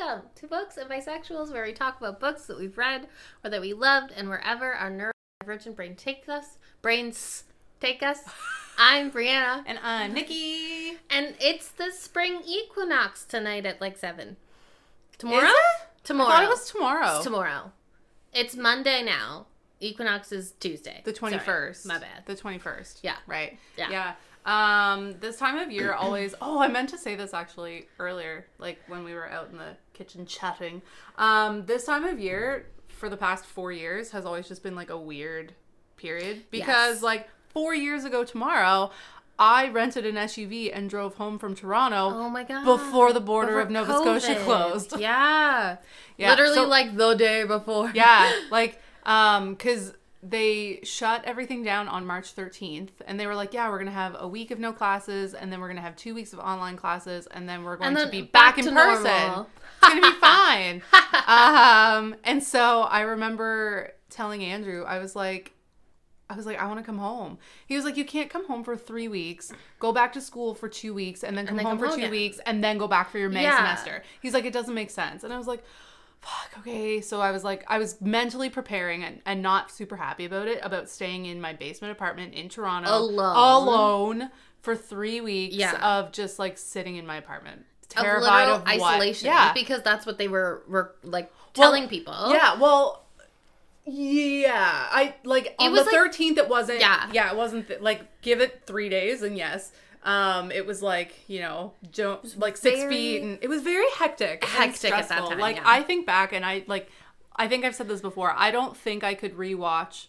Welcome to Books and Bisexuals, where we talk about books that we've read or that we loved, and wherever our neurodivergent brain takes us, brains take us. I'm Brianna, And I'm Nikki. and it's the spring equinox tonight at like seven. Tomorrow? Tomorrow. I thought it was tomorrow. It's tomorrow. It's Monday now. Equinox is Tuesday. The Sorry, 21st. my bad. The 21st. Yeah. Right. Yeah. Yeah. Um, this time of year always. Oh, I meant to say this actually earlier, like when we were out in the kitchen chatting. Um, this time of year for the past four years has always just been like a weird period because Yes. like four years ago tomorrow. I rented an SUV and drove home from Toronto Oh my god. before the border Before of Nova Scotia closed. Yeah. Yeah, Literally so- like the day before. yeah like um because they shut everything down on march 13th and they were like yeah we're gonna have a week of no classes and then we're gonna have two weeks of online classes and then we're going And to be back back, in person normal. It's gonna be fine um and so i remember telling andrew i was like I was like, I want to come home. He was like, you can't come home for three weeks, go back to school for two weeks, and then come then home come for home two again. weeks, and then go back for your May Yeah. semester. He's like, it doesn't make sense. And I was like, fuck, okay. So I was like, I was mentally preparing and, and not super happy about it, about staying in my basement apartment in Toronto Alone. alone for three weeks Yeah. of just like sitting in my apartment. Of Terrified of, what. isolation. Yeah. Because that's what they were, were like Well, telling people. Yeah, well, yeah, I like on was, the like- thirteenth. it wasn't. Yeah. yeah, it wasn't th- like give it three days and yes, um, it was like you know, jo- like six very- feet and it was very hectic, Hectic at that time, Like yeah. I think back and I like, I think I've said this before. I don't think I could rewatch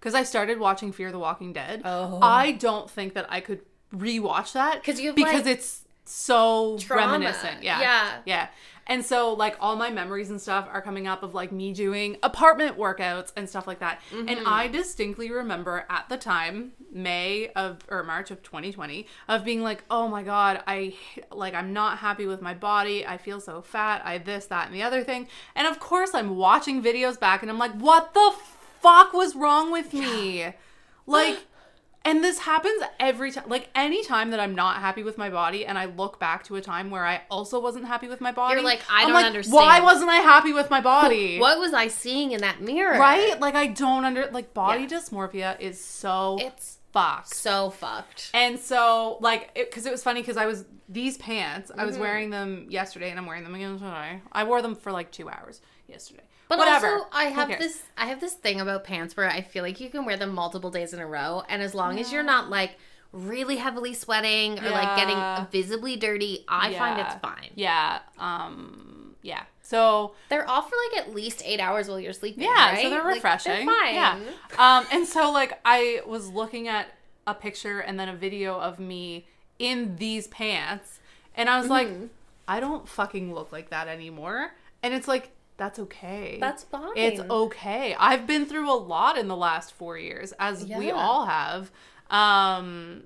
because I started watching Fear the Walking Dead. Oh. I don't think that I could rewatch that because you because like, it's so trauma. reminiscent. Yeah, Yeah. yeah. And so like all my memories and stuff are coming up of like me doing apartment workouts and stuff like that. Mm-hmm. And I distinctly remember at the time, May of or March of 2020, of being like, "Oh my god, I like I'm not happy with my body. I feel so fat. I this that and the other thing." And of course, I'm watching videos back and I'm like, "What the fuck was wrong with me?" Like and this happens every time. Like any time that I'm not happy with my body, and I look back to a time where I also wasn't happy with my body. You're like, I I'm don't like, understand. Why wasn't I happy with my body? What was I seeing in that mirror? Right? Like I don't under like body Yeah. dysmorphia is so It's fucked. so fucked. And so, like, because it, was funny because I was these pants. I Mm-hmm. was wearing them yesterday, and I'm wearing them again today. I wore them for like two hours yesterday. But Whatever. also, I have this. I have this thing about pants where I feel like you can wear them multiple days in a row, and as long as you're not like really heavily sweating or like getting visibly dirty, I find it's fine. Yeah. Um. Yeah. So They're off for like at least eight hours while you're sleeping. Yeah, right? so they're Like, refreshing. they're fine. Yeah. Um, and so like I was looking at a picture and then a video of me in these pants, and I was Mm-hmm. like, I don't fucking look like that anymore. And it's like that's okay. That's fine. It's okay. I've been through a lot in the last four years, as we all have. Um,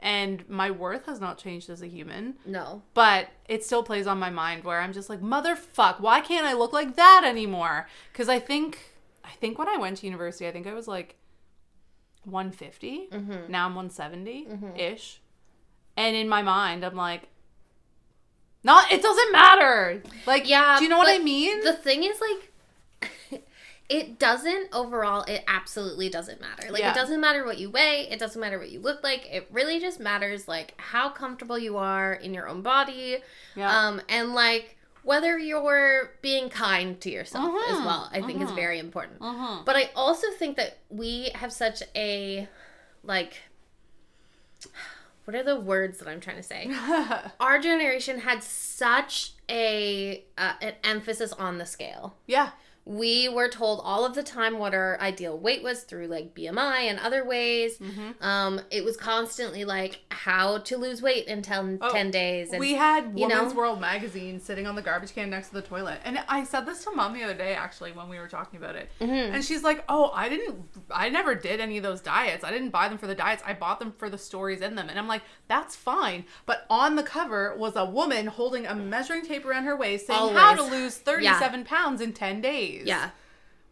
and my worth has not changed as a human No. but it still plays on my mind where I'm just like, motherfuck, why can't I look like that anymore? Because I think, I think when I went to university, I think I was like 150. Mm-hmm. Now I'm 170 ish, and in my mind, I'm like, not. It doesn't matter. Like, Yeah. do you know what I mean? The thing is, like, it doesn't overall. It absolutely doesn't matter. Like, Yeah. it doesn't matter what you weigh. It doesn't matter what you look like. It really just matters like how comfortable you are in your own body. Yeah. Um, and like whether you're being kind to yourself as Mhm, well. I think is mhm. very important. Mhm. But I also think that we have such a like. What are the words that I'm trying to say? our generation had such a uh, an emphasis on the scale. yeah. We were told all of the time what our ideal weight was through like BMI and other ways. Mm-hmm. Um, it was constantly like how to lose weight in 10, Oh, 10 days. And we had you know? Women's World magazine sitting on the garbage can next to the toilet, and I said this to mom the other day actually when we were talking about it, Mm-hmm. and she's like, "Oh, I didn't, I never did any of those diets. I didn't buy them for the diets. I bought them for the stories in them." And I'm like, "That's fine," but on the cover was a woman holding a measuring tape around her waist saying how to lose 37 pounds in 10 days. Yeah.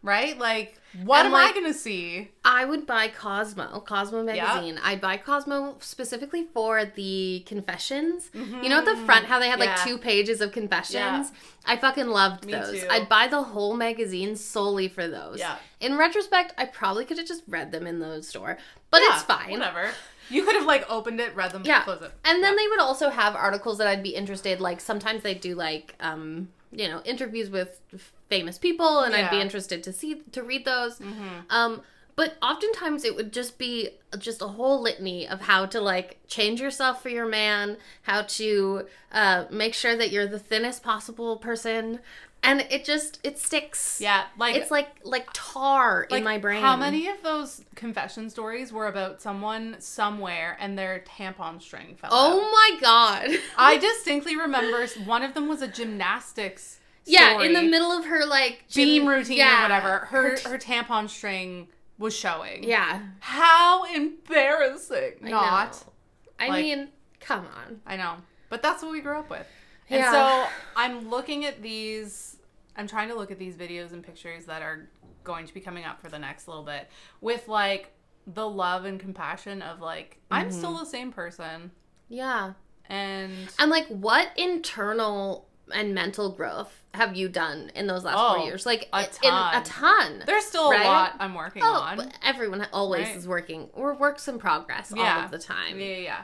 right? Like, what And, am I gonna see? I would buy Cosmo, Cosmo magazine. I'd buy Cosmo specifically for the confessions. You know, at the front, how they had like Mm-hmm. Two pages of confessions. I fucking loved Me those. too. I'd buy the whole magazine solely for those. Yeah. In retrospect, I probably could have just read them in the store, but it's fine. Whatever. You could have like opened it, read them, Yeah. close it. And then they would also have articles that I'd be interested. Like sometimes they do like um, you know interviews with famous people, and I'd be interested to see to read those. Mm-hmm. Um, but oftentimes it would just be just a whole litany of how to like change yourself for your man, how to uh, make sure that you're the thinnest possible person, and it just it sticks. Yeah, like it's like like tar like, in my brain. How many of those confession stories were about someone somewhere and their tampon string fell out? Oh my god. I distinctly remember one of them was a gymnastics. Yeah, in the middle of her like beam routine yeah, or whatever. Her t- her tampon string was showing. yeah, How embarrassing. I Not. know. I Like- mean, come on. I know. But that's what we grew up with. And Yeah. so I'm looking at these I'm trying to look at these videos and pictures that are going to be coming up for the next little bit with like the love and compassion of like I'm still Mm-hmm. the same person Yeah, and and like, what internal and mental growth have you done in those last Oh, four years? Like a i- in a ton. ton. there's still Right? a lot I'm working Oh, on. everyone always Right. is working. We're works in progress all of the time. Yeah, yeah, yeah.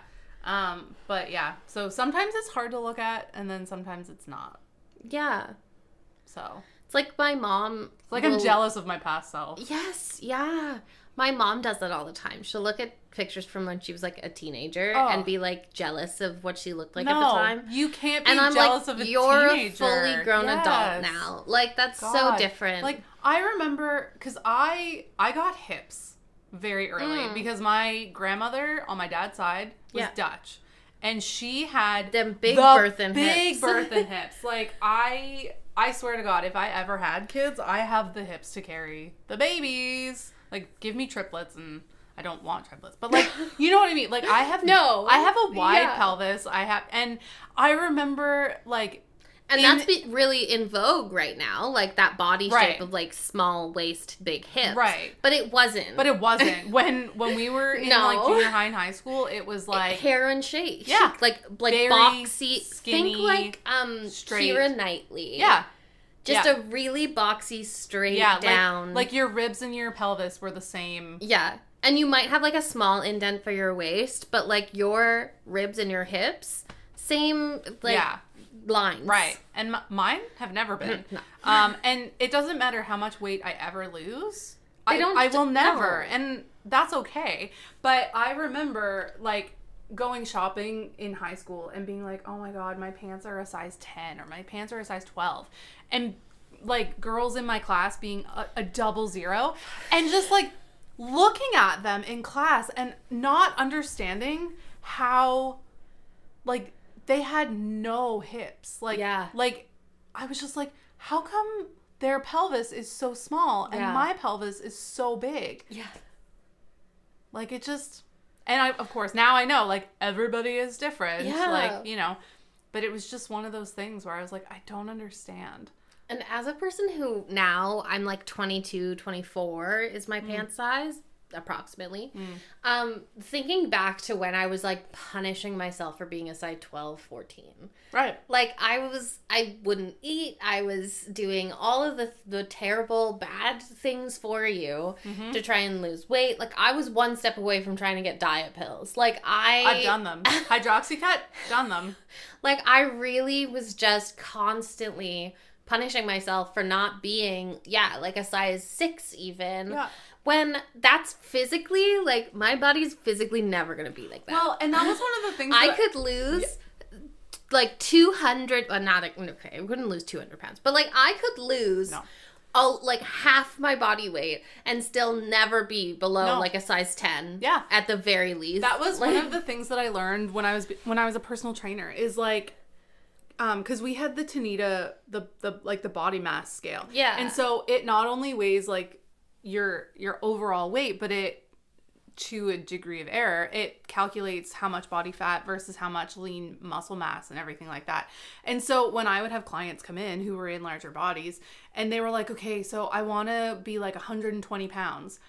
Um, but yeah, so sometimes it's hard to look at, and then sometimes it's not. Yeah. So It's like my mom. it's like I'm jealous of my past self. Yes, yeah. My mom does that all the time. She'll look at pictures from when she was like a teenager Oh. and be like jealous of what she looked like no, at the time. you can't be And I'm jealous like, of a you're teenager. a fully grown adult now. Like that's so different. Like I remember because I I got hips very early Mm. because my grandmother on my dad's side was Yeah. Dutch, and she had Them big the and big hips. and hips. Like I I swear to God, if I ever had kids, I have the hips to carry the babies. Like give me triplets and. I don't want triplets, but like you know what I mean. Like I have No. I have a wide Yeah. pelvis. I have, and I remember like and in- that's be really in vogue right now, like that body Right. shape of like small waist, big hips. Right. But it wasn't. But it wasn't when when we were in No. like junior high and high school. It was like hair and shape. Yeah. like like Very boxy. skinny, think like um straight. Keira Knightley. yeah, Just yeah. a really boxy, straight yeah, down. like like your ribs and your pelvis were the same. yeah. And you might have like a small indent for your waist, but like your ribs and your hips, same like yeah, lines. right. And m- mine have never been. No. Um, and it doesn't matter how much weight I ever lose. They I don't I will never, no. and that's okay. But I remember like going shopping in high school and being like, "Oh my god, my pants are a size 10 or my pants are a size 12." And like girls in my class being a, a double zero and just like looking at them in class and not understanding how like they had no hips. Like Yeah. like I was just like, how come their pelvis is so small and Yeah. my pelvis is so big? Yeah. Like it just and I of course now I know like everybody is different. Yeah. Like, you know. But it was just one of those things where I was like, I don't understand. And as a person who now I'm like 22, 24 is Mm. my pant size approximately. Um thinking back to when I was like punishing myself for being a size 12, 14. Right. Like I was I wouldn't eat. I was doing all of the the terrible bad things for you Mm-hmm. to try and lose weight. Like I was one step away from trying to get diet pills. Like I I've done them. Hydroxycut, done them. like I really was just constantly punishing myself for not being yeah, like a size 6 even. Yeah. When that's physically like my body's physically never to be like that. Well, and that was one of the things I could lose like 200 well not okay, I wouldn't lose 200 pounds. But like I could lose No. like half my body weight and still never be below No. like a size 10 Yeah. at the very least That was like, one of the things that I learned when I was when I was a personal trainer is like um cuz we had the Tanita the the like the body mass scale. Yeah. And so it not only weighs like your your overall weight, but it to a degree of error. It calculates how much body fat versus how much lean muscle mass and everything like that. And so when I would have clients come in who were in larger bodies and they were like, okay, so I want to be like 120 pounds,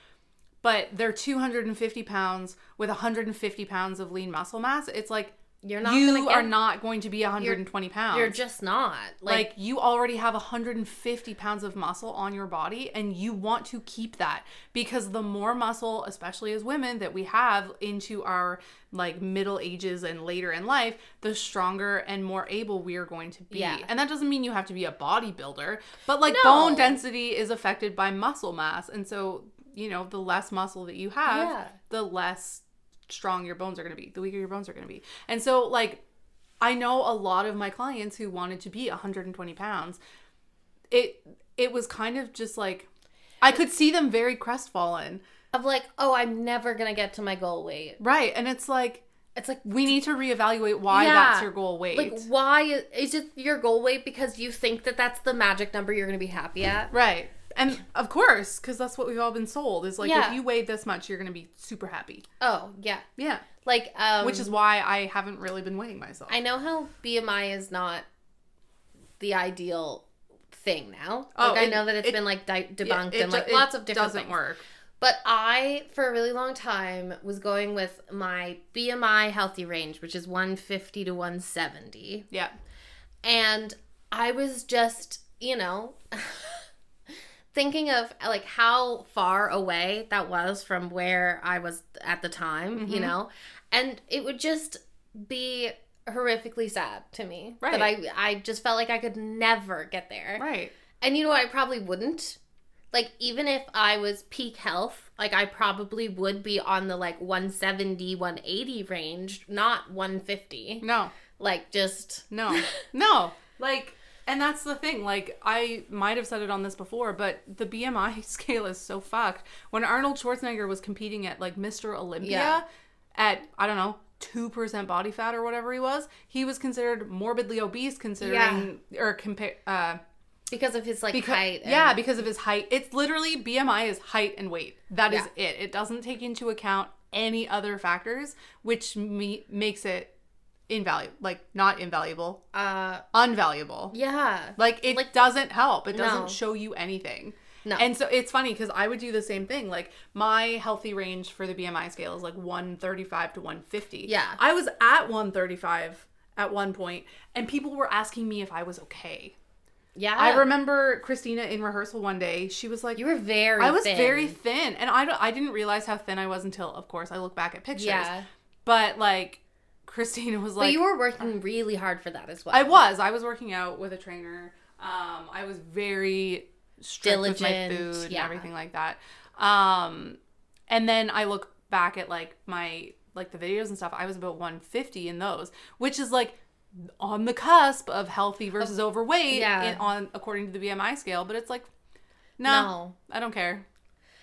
but they're 250 pounds with 150 pounds of lean muscle mass, it's like, You're not you get- are not going to be 120 pounds. You're just not. like, Like, you already have 150 pounds of muscle on your body and you want to keep that because the more muscle especially as women that we have into our like middle ages and later in life the stronger and more able we are going to be Yeah. and that doesn't mean you have to be a bodybuilder but like No. bone density is affected by muscle mass and so you know the less muscle that you have Yeah. the less strong your bones are going to be the weaker your bones are going to be and so like I know a lot of my clients who wanted to be 120 pounds. It it was kind of just like I could see them very crestfallen. of like, oh, I'm never gonna get to my goal weight. Right. And it's like It's like, we need to reevaluate why Yeah. that's your goal weight. like, why is it your goal weight because you think that that's the magic number you're gonna be happy at? right. And of course, because that's what we've all been sold is like Yeah. if you weigh this much, you're going to be super happy. Oh yeah, Yeah. like um, Which is why I haven't really been weighing myself. I know how BMI is not the ideal thing now. Oh, Like I it- know that it's it- been like di- debunked and like it lots of different doesn't things. work. But I, for a really long time, was going with my BMI healthy range, which is 150 to 170. Yeah. And I was just, you know, thinking of like how far away that was from where I was at the time, you Mhm. know? And it would just be horrifically sad to me Right. that I I just felt like I could never get there. Right. And you know what? I probably wouldn't. Like, even if I was peak health, like, I probably would be on the like 170, 180 range, not 150. No. Like, just. No, no. Like, and that's the thing. Like, I might have said it on this before, but the BMI scale is so fucked. When Arnold Schwarzenegger was competing at like Mr. Olympia Yeah. at, I don't know, 2% body fat or whatever he was, he was considered morbidly obese considering, or compare, uh, Because of his like because, height. and- yeah, because of his height. It's literally BMI is height and weight. That is Yeah. it. It doesn't take into account any other factors, which me- makes it invaluable. Like, not invaluable, Uh, unvaluable. yeah. Like it Like- doesn't help. It doesn't No. show you anything. No. And so it's funny because I would do the same thing. Like my healthy range for the BMI scale is like 135 to 150. Yeah. I was at 135 at one point, and people were asking me if I was okay. yeah. I remember Christina in rehearsal one day. She was like, You were very I was thin. very thin, and I I didn't realize how thin I was until, of course, I look back at pictures. Yeah. But like, Christina was like, but you were working really hard for that as well. I was. I was working out with a trainer. Um, I was very strict with my Diligent, food and yeah. everything like that. Um, and then I look back at like my like the videos and stuff. I was about 150 in those, which is like on the cusp of healthy versus overweight yeah. in, on according to the BMI scale. But it's like, no, No. I don't care.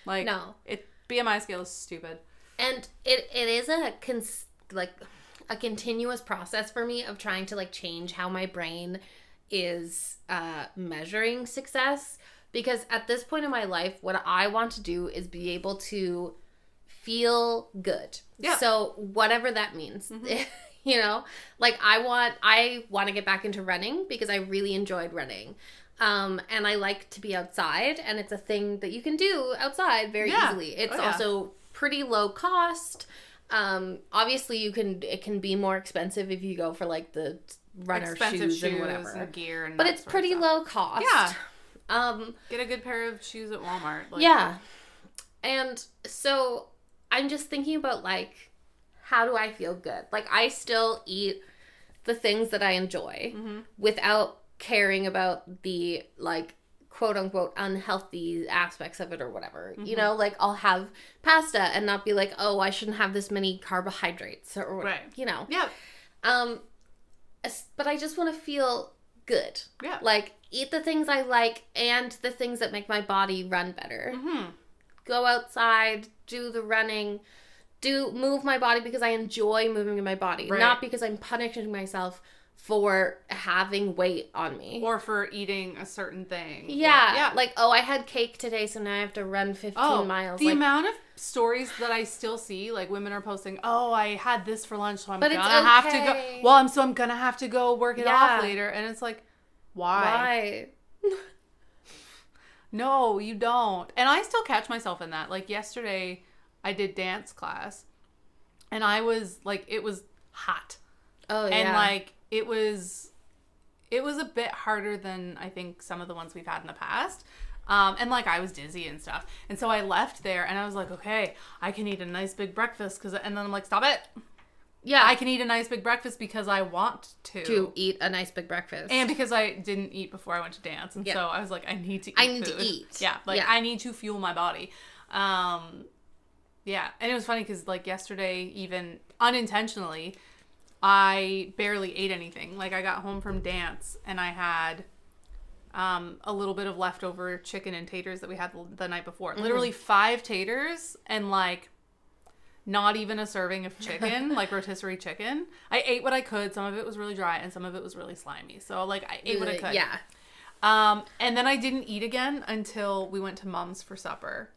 Like, No. it BMI scale is stupid. and it it is a cons- like a continuous process for me of trying to like change how my brain is uh measuring success because at this point in my life what I want to do is be able to feel good. Yeah. So whatever that means. you know, like I want I want to get back into running because I really enjoyed running. Um and I like to be outside and it's a thing that you can do outside very Yeah. easily. It's Oh, yeah. also pretty low cost. Um obviously you can it can be more expensive if you go for like the runner Expensive shoes, and whatever. and gear and but it's pretty low cost. Yeah. Um Get a good pair of shoes at Walmart. Like, yeah. And so I'm just thinking about like how do I feel good? Like I still eat the things that I enjoy Mm-hmm. without caring about the like quote unquote unhealthy aspects of it or whatever. Mm-hmm. You know, like I'll have pasta and not be like, "Oh, I shouldn't have this many carbohydrates" or Right. you know. Yeah. Um but I just want to feel good. Yeah. Like eat the things I like and the things that make my body run better. Mm-hmm. Go outside, do the running, do move my body because I enjoy moving my body, Right. not because I'm punishing myself for having weight on me. Or for eating a certain thing. yeah, Or- yeah. like oh, I had cake today, so now I have to run 15 oh, miles. The like, amount of stories that I still see, like women are posting, "Oh, I had this for lunch, so I'm gonna it's have to go." Well, I'm so I'm gonna have to go work it Yeah. off later, and it's like, why? Why? No, you don't. And I still catch myself in that. Like yesterday, I did dance class, and I was like, it was hot, Oh yeah. and like it was, it was a bit harder than I think some of the ones we've had in the past. Um, and like I was dizzy and stuff, and so I left there, and I was like, okay, I can eat a nice big breakfast, cause, and then I'm like, stop it, yeah, I can eat a nice big breakfast because I want to, to eat a nice big breakfast. and because I didn't eat before I went to dance, and Yeah. so I was like, I need to. eat I need to eat. Yeah, like Yeah. I need to fuel my body. Um, yeah, and it was funny because like yesterday, even unintentionally, I barely ate anything. Like I got home from dance and I had um, a little bit of leftover chicken and taters that we had the, night before. Literally five taters and like not even a serving of chicken, like rotisserie chicken. I ate what I could. Some of it was really dry and some of it was really slimy. So like I ate what I could. Yeah. Um, and then I didn't eat again until we went to mom's for supper.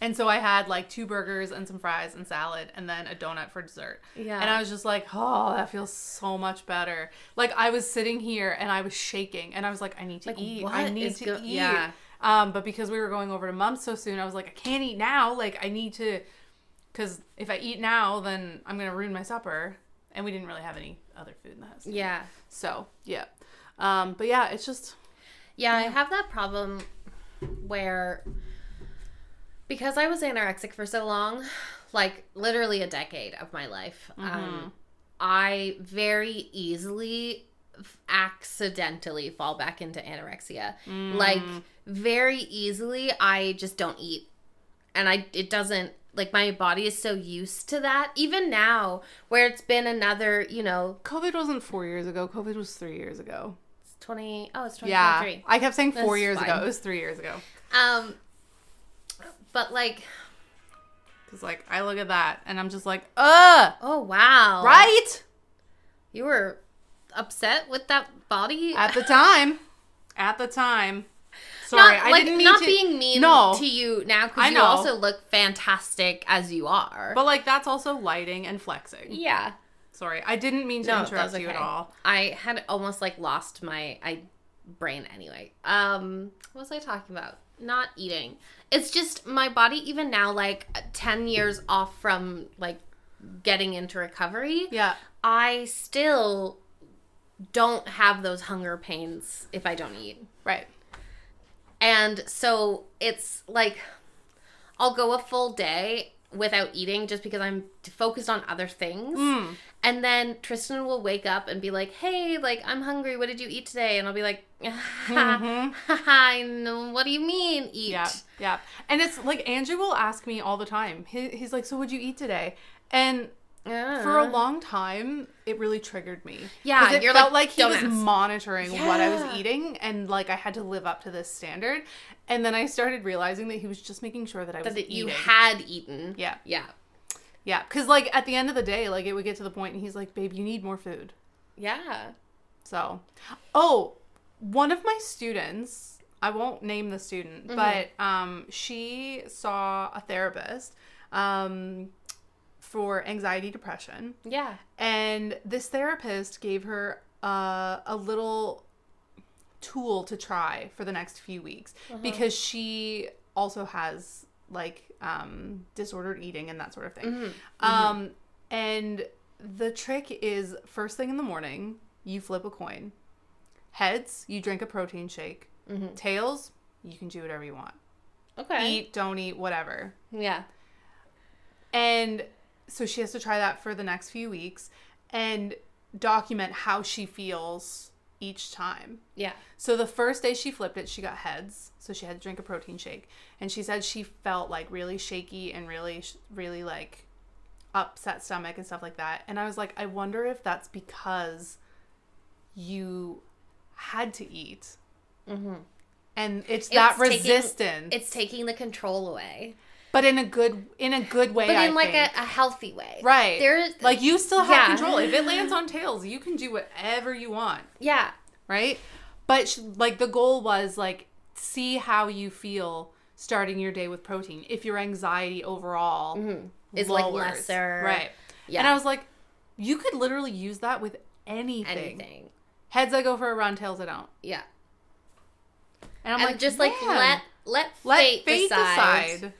And so I had like two burgers and some fries and salad and then a donut for dessert. Yeah. And I was just like, oh, that feels so much better. Like I was sitting here and I was shaking and I was like, I need to Like, eat. I need to go- eat. yeah. Um, but because we were going over to mom's so soon, I was like, I can't eat now. Like I need to, because if I eat now, then I'm gonna ruin my supper. And we didn't really have any other food in the house. Yeah. So yeah. Um, but yeah, it's just Yeah, I have that problem where because I was anorexic for so long, like literally a decade of my life, um, I very easily accidentally fall back into anorexia. Like very easily, I just don't eat, and I it doesn't like my body is so used to that. Even now, where it's been another, you know, COVID wasn't four years ago. COVID was three years ago. twenty. Oh, it's twenty Yeah, twenty three. I kept saying four That's years ago. It was three years ago. Um, but like, Cause like I look at that and I'm just like, uh, oh wow, right You were upset with that body. at the time, at the time. Sorry, not I like didn't mean not to. being mean No. to you now because you also look fantastic as you are. but like that's also lighting and flexing. yeah, Sorry, I didn't mean to no, interrupt was you at all. I had almost like lost my I brain anyway. Um, what was I talking about? Not eating. It's just my body even now, like ten years off from like getting into recovery. Yeah, I still don't have those hunger pains if I don't eat. right. And so it's like I'll go a full day without eating just because I'm focused on other things. Mm. And then Tristan will wake up and be like, "Hey, like I'm hungry. What did you eat today?" And I'll be like, "I know. What do you mean eat?" Mm-hmm. Yeah, yeah. And it's like Andrew will ask me all the time. He, he's like, "So what'd you eat today?" And for a long time, it really triggered me. Yeah, it you're felt like, like, he was ask." monitoring what I was eating, and like I had to live up to this standard. And then I started realizing that he was just making sure that I was that you eating. had eaten. yeah, Yeah. yeah. Because like at the end of the day, like it would get to the point, and he's like, "Babe, you need more food." Yeah. So, oh, one of my students, I won't name the student, Mm-hmm. but um, she saw a therapist um, for anxiety, depression, Yeah. and this therapist gave her uh, a little tool to try for the next few weeks Uh-huh. because she also has like um, disordered eating and that sort of thing. Mm-hmm. Um, and the trick is first thing in the morning, you flip a coin. Heads, you drink a protein shake. Mm-hmm. Tails, you can do whatever you want. Okay. Eat, don't eat, whatever. Yeah. And so she has to try that for the next few weeks and document how she feels each time. Yeah. So the first day she flipped it, she got heads. So she had to drink a protein shake. And she said she felt like really shaky and really, really like upset stomach and stuff like that. And I was like, I wonder if that's because you had to eat. Mm-hmm. And it's, that taking- resistance, It's taking the control away, but in a good in a good way. but I in like think. a, a healthy way. right, There's like you still have Yeah. control. If it lands on tails, you can do whatever you want. yeah. right? But sh- like the goal was like see how you feel starting your day with protein if your anxiety overall Mm-hmm. Is, like, lesser. right Yeah. and i was like you could literally use that with anything, anything. heads i go for a run tails i don't Yeah. and i'm And like just like let, let fate, fate decide. decide.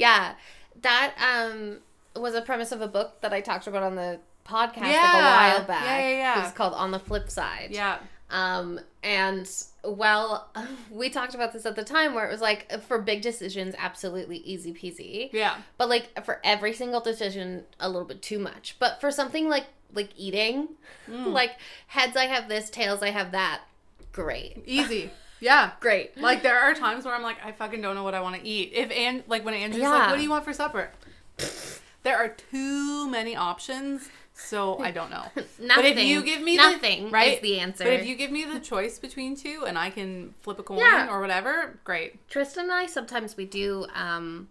Yeah. That um was a premise of a book that I talked about on the podcast like a while back. Yeah, yeah, yeah. It's called On the Flip Side. yeah Um, and well, we talked about this at the time where it was like for big decisions, absolutely easy peasy. yeah But like for every single decision, a little bit too much. But for something like like eating, Mm. like heads I have this, tails I have that. Great, easy yeah great. Like there are times where I'm like, I fucking don't know what I want to eat. If and like when Andrew's Yeah. like, what do you want for supper? there are too many options, so I don't know. Nothing. But if you give me nothing the, right, is the answer. But if you give me the choice between two and I can flip a coin Yeah. or whatever, great. Tristan and I sometimes we do um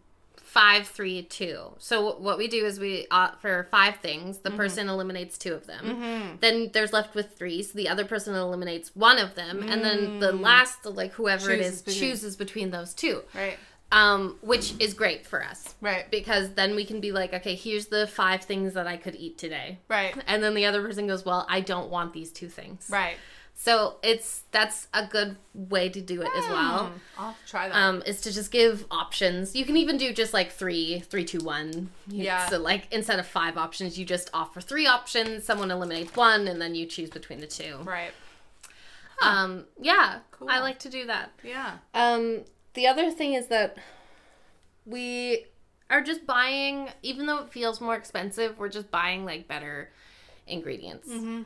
five, three, two. So what we do is we uh, for five things, Mm-hmm. the person eliminates two of them. Then there's left with three, so the other person eliminates one of them, and then the last, like whoever it Mm. Chooses is, between- chooses between those two. Right. Um, which is great for us Right. because then we can be like, okay, here's the five things that I could eat today. Right. And then the other person goes, well, I don't want these two things. Right. So it's that's a good way to do it as well. I'll try that. um, is to just give options. You can even do just like three, three, two, one. Yeah. So like instead of five options, you just offer three options. Someone eliminates one, and then you choose between the two. right. Um, yeah, Cool. I like to do that. Yeah. Um, the other thing is that we are just buying, even though it feels more expensive, we're just buying like better ingredients, Mm-hmm.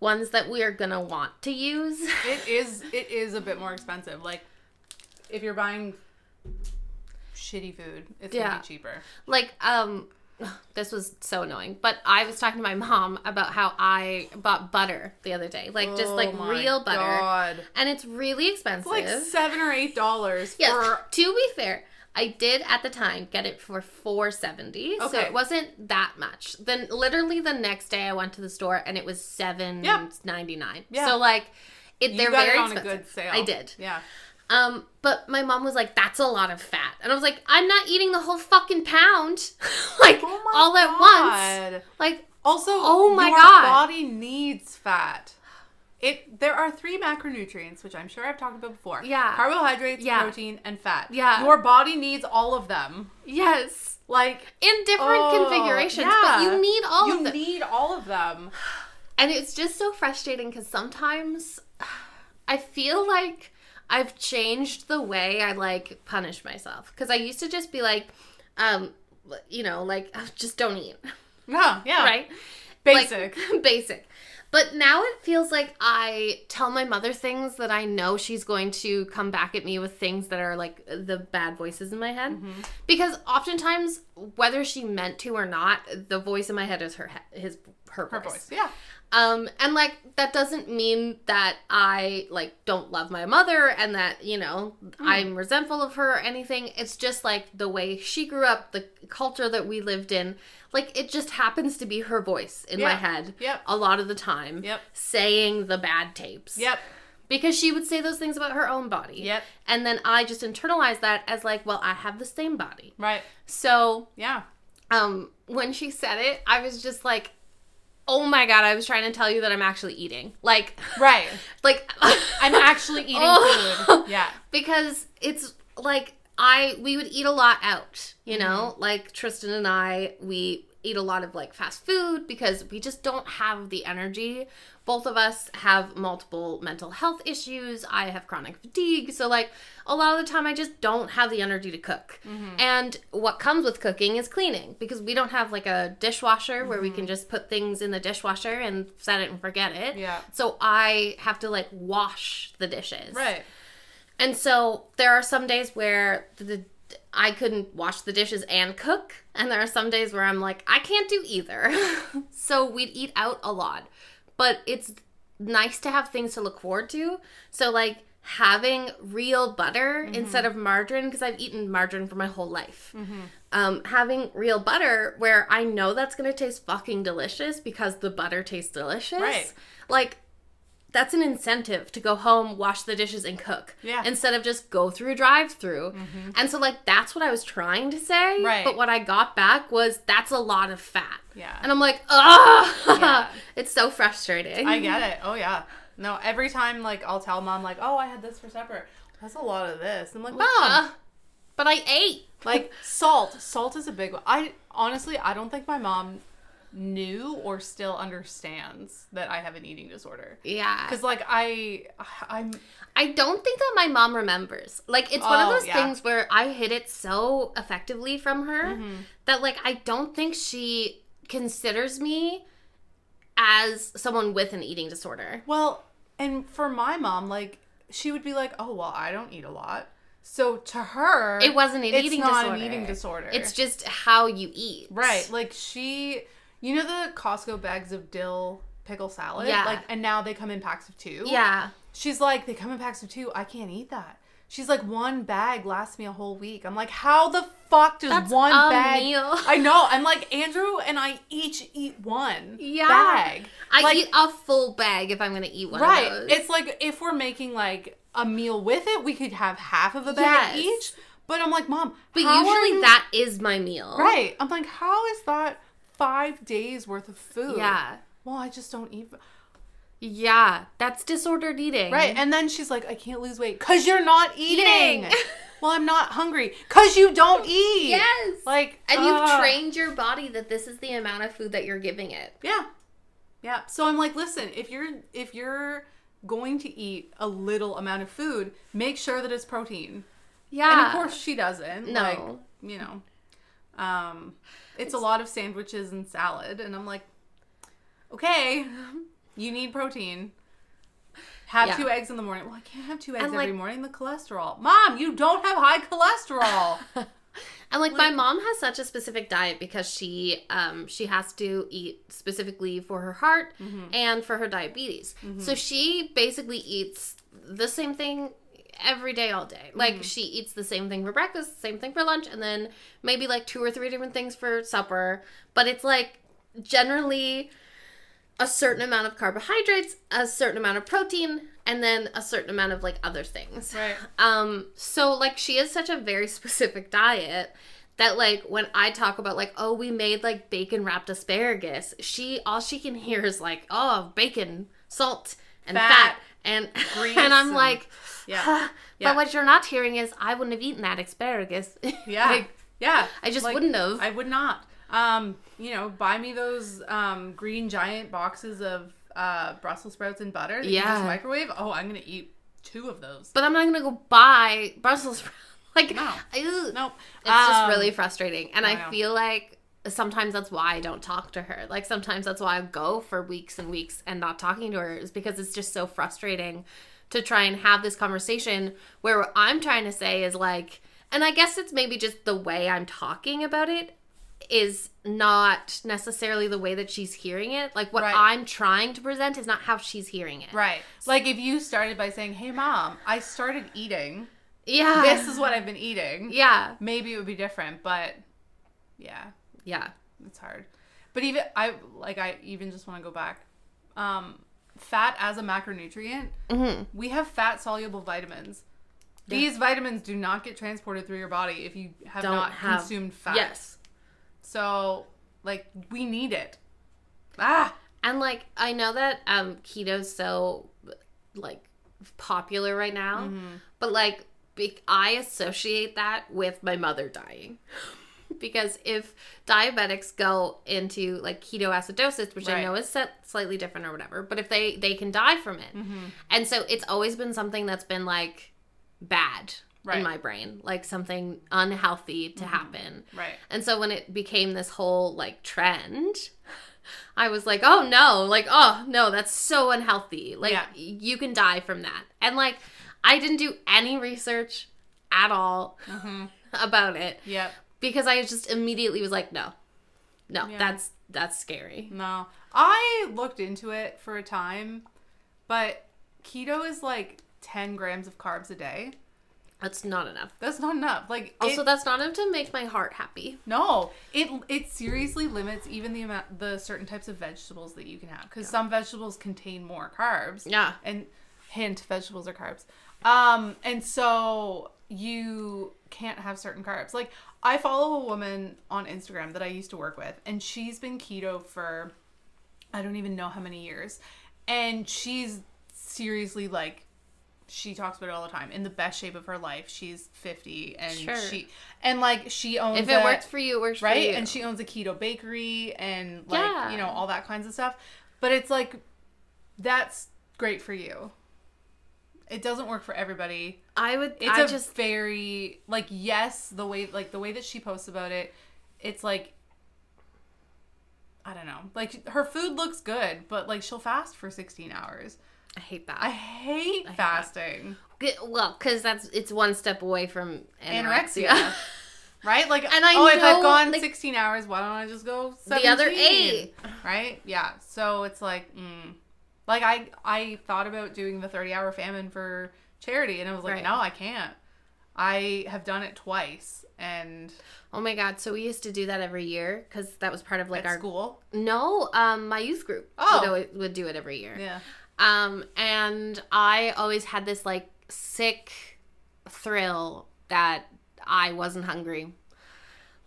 Ones that we are gonna want to use. It is it is a bit more expensive. Like if you're buying shitty food, it's Yeah. gonna be cheaper. like um this was so annoying but i was talking to my mom about how i bought butter the other day like just like Oh my real butter God. and it's really expensive It's like seven or eight dollars yes for to be fair i did at the time get it for 470 so it wasn't that much then literally the next day i went to the store and it was 7.99 Yeah. so like it, you they're very it on expensive. a good sale. i did Yeah. um, but my mom was like, "That's a lot of fat," and I was like, "I'm not eating the whole fucking pound, like Oh all at once." Like, Also, Oh my your God. body needs fat. It there are three macronutrients, which I'm sure I've talked about before. Yeah. Carbohydrates, Yeah. protein, and fat. Yeah. Your body needs all of them. yes, Like in different oh, configurations, but you need all you of them. You need all of them. and it's just so frustrating because sometimes I feel like I've changed the way I like punish myself because I used to just be like, um, you know, like just don't eat, No, yeah. right? Basic. Like, basic. But now it feels like I tell my mother things that I know she's going to come back at me with things that are like the bad voices in my head. Mm-hmm. Because oftentimes, whether she meant to or not, the voice in my head is her his her, Her voice. voice. Yeah. Um, and like that doesn't mean that I like don't love my mother and that you know Hmm. I'm resentful of her or anything. It's just like the way she grew up, the culture that we lived in. Like it just happens to be her voice in my head Yep. a lot of the time. Yep. Saying the bad tapes. Yep. Because she would say those things about her own body. Yep. And then I just internalized that as like, well, I have the same body. Right. So Yeah. um when she said it, I was just like, oh my god, I was trying to tell you that I'm actually eating. Like Right. like I'm actually eating Oh. food. Yeah. because it's like I we would eat a lot out, you know? Mm-hmm. Like Tristan and I, we eat a lot of like fast food because we just don't have the energy. Both of us have multiple mental health issues. I have chronic fatigue. So like a lot of the time I just don't have the energy to cook. Mm-hmm. And what comes with cooking is cleaning because we don't have like a dishwasher where we can just put things in the dishwasher and set it and forget it. Mm-hmm. Yeah. So I have to like wash the dishes. Right. And so there are some days where the, I couldn't wash the dishes and cook, and there are some days where I'm like, I can't do either. so we'd eat out a lot. But it's nice to have things to look forward to. So like having real butter instead of margarine because I've eaten margarine for my whole life. Um, having real butter where I know that's gonna taste fucking delicious because the butter tastes delicious. Right. Like that's an incentive to go home, wash the dishes, and cook. Yeah. Instead of just go through drive through. Mm-hmm. And so, like, that's what I was trying to say. Right. But what I got back was that's a lot of fat. Yeah. And I'm like, ugh. Yeah. it's so frustrating. I get it. Oh yeah. No, every time like I'll tell mom like, "Oh, I had this for supper." That's a lot of this. I'm like, "Mom, Ugh. but I ate. like salt. Salt is a big one." I honestly, I don't think my mom knew or still understands that I have an eating disorder. Yeah. Cuz like I I'm I don't think that my mom remembers. Like it's one of Oh, those yeah. Mm-hmm. things where I hid it so effectively from her that like I don't think she considers me as someone with an eating disorder. well, and for my mom like she would be like, "Oh, well, I don't eat a lot." So to her, It wasn't an it's eating not disorder. an eating disorder. It's just how you eat. Right. Like she you know the Costco bags of dill pickle salad? Yeah. Like and now they come in packs of two. Yeah. She's like, they come in packs of two. I can't eat that. She's like, one bag lasts me a whole week. I'm like, how the fuck does That's one a bag? meal. I know. I'm like, Andrew and I each eat one Yeah. bag. I like, eat a full bag if I'm gonna eat one right. of those. It's like if we're making like a meal with it, we could have half of a bag Yes. each. But I'm like, mom, but usually you- that is my meal. Right. I'm like, how is that five days worth of food? Yeah. Well, I just don't eat. Yeah. That's disordered eating. Right. And then she's like, I can't lose weight because you're not eating. Eating. well, I'm not hungry because you don't eat. Yes. Like, And you've trained your body that this is the amount of food that you're giving it. Yeah. Yeah. So I'm like, listen, if you're if you're going to eat a little amount of food, make sure that it's protein. Yeah. And of course she doesn't. No. Like, you know. Um it's a lot of sandwiches and salad and I'm like, okay, you need protein. Have Yeah. two eggs in the morning. Well, I can't have two eggs And, every morning. The cholesterol. Mom, you don't have high cholesterol. And like, my mom has such a specific diet because she um she has to eat specifically for her heart Mm-hmm. and for her diabetes. So she basically eats the same thing every day all day. Mm-hmm. Like she eats the same thing for breakfast, same thing for lunch and then maybe like two or three different things for supper, but it's like generally a certain amount of carbohydrates, a certain amount of protein, and then a certain amount of like other things. right. Um, so like she has such a very specific diet that like when I talk about like, oh, we made like bacon wrapped asparagus, she all she can hear is like, oh, bacon, salt, and fat, Fat, and grease and I'm and- like, Yeah. but Yeah. what you're not hearing is I wouldn't have eaten that asparagus. Yeah. Like, yeah. I just Like, wouldn't have. I would not. Um, you know, buy me those um, green giant boxes of uh, Brussels sprouts and butter that you Yeah. just microwave. Oh, I'm gonna eat two of those. but I'm not gonna go buy Brussels sprouts. like, No. ew. Nope. It's just Um, really frustrating. And I I, feel like sometimes that's why I don't talk to her. Like sometimes that's why I go for weeks and weeks and not talking to her is because it's just so frustrating to try and have this conversation where what I'm trying to say is like and I guess it's maybe just the way I'm talking about it is not necessarily the way that she's hearing it. Like what Right. I'm trying to present is not how she's hearing it. Right. Like if you started by saying, "Hey, mom, I started eating. Yeah. This is what I've been eating." Yeah. Maybe it would be different, but yeah, Yeah. it's hard. But even I like I even just want to go back. Um, fat as a macronutrient. hmm We have fat soluble vitamins. These vitamins do not get transported through your body if you have Don't not have- consumed fat. Yes. So, like, we need it. Ah, And like I know that um keto's so like popular right now, Mm-hmm. but like I associate that with my mother dying. Because if diabetics go into like ketoacidosis, which I know is set slightly different or whatever, but if they they can die from it. Mm-hmm. And so it's always been something that's been like bad Right. in my brain, like something unhealthy to happen. right. And so when it became this whole like trend, I was like, oh no, like, oh no, that's so unhealthy. Like, Yeah. you can die from that. And like, I didn't do any research at all Mm-hmm. about it Yep. Because I just immediately was like, no, no, Yeah. that's that's scary. No. I looked into it for a time, but keto is like 10 grams of carbs a day. That's not enough. That's not enough. Like Also, it- that's not enough to make my heart happy. no, it it seriously limits even the amount the certain types of vegetables that you can have because some vegetables contain more carbs. Yeah. And hint, vegetables are carbs. Um, and so you can't have certain carbs. Like I follow a woman on Instagram that I used to work with, and she's been keto for I don't even know how many years. And she's seriously like she talks about it all the time in the best shape of her life. She's 50 and Sure. she and like she owns If it a- works for you, it works right for you. and she owns a keto bakery and like Yeah. you know all that kinds of stuff but it's like that's great for you it doesn't work for everybody I would. it's I a just. very like yes the way like the way that she posts about it it's like i don't know like her food looks good but like she'll fast for 16 hours I hate that. i hate that. fasting G- well, because that's it's one step away from anorexia. anorexia right like And I oh if i've gone like- 16 hours why don't i just go The other eight. right yeah so it's like mm. Like i i thought about doing the 30 hour famine for charity and i was like Right. no i can't i have done it twice and oh my god! So we used to do that every year because that was part of like our school no, um, my youth group. Oh. would, always, would do it every year. yeah Um, and I always had this like sick thrill that I wasn't hungry.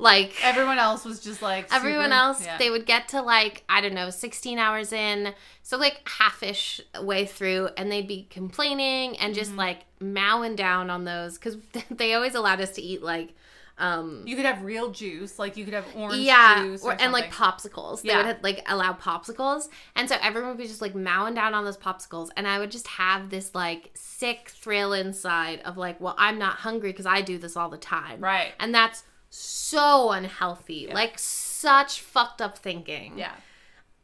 Like everyone else was just like everyone else, yeah. they would get to like, I don't know, 16 hours in, so like half ish way through, and they'd be complaining and just Mm-hmm. like mowing down on those because they always allowed us to eat like, um, you could have real juice like you could have orange yeah, juice or, or, and like popsicles. They Yeah. would like allow popsicles, and so everyone would be just like mowing down on those popsicles, and I would just have this like sick thrill inside of like, well, I'm not hungry because I do this all the time, right And that's so unhealthy, like such fucked up thinking. yeah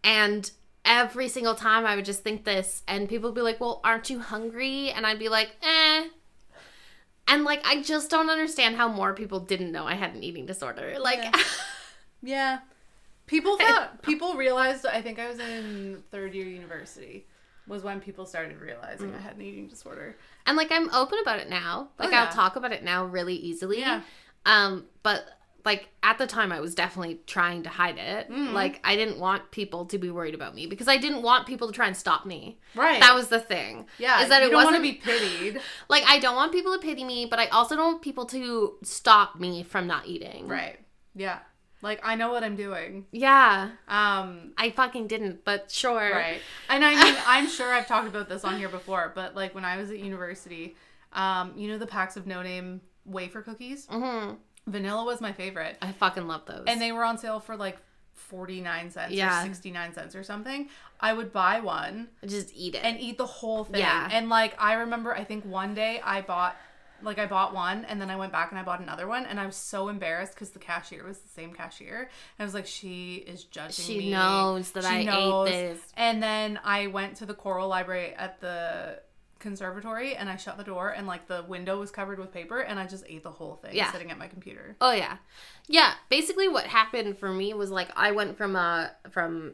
And every single time I would just think this, and people would be like, well, aren't you hungry? And I'd be like, eh. And like, I just don't understand how more people didn't know I had an eating disorder. Like, Yeah. Yeah. People thought people realized I think I was in third year university was when people started realizing Mm. I had an eating disorder. and like, I'm open about it now. Like, Oh, yeah. I'll talk about it now really easily. Yeah. Um, but like at the time I was definitely trying to hide it. Mm. Like I didn't want people to be worried about me because I didn't want people to try and stop me. Right. That was the thing. yeah. Is that you it don't want wasn't to be pitied. like I don't want people to pity me, but I also don't want people to stop me from not eating. right. Yeah. Like I know what I'm doing. Yeah. Um I fucking didn't, but sure. right. And I mean I'm sure I've talked about this on here before, but like when I was at university, um you know the packs of no name wafer cookies? hmm Vanilla was my favorite. I fucking love those. and they were on sale for like 49 cents Yeah. or 69 cents or something i would buy one just eat it. and eat the whole thing Yeah. and like i remember i think one day i bought like i bought one and then i went back and i bought another one and i was so embarrassed because the cashier was the same cashier and i was like she is judging She me knows that I ate this. and then i went to the Choral library at the conservatory and i shut the door and like the window was covered with paper and i just ate the whole thing Yeah. sitting at my computer Oh yeah, yeah. Basically, what happened for me was like I went from a from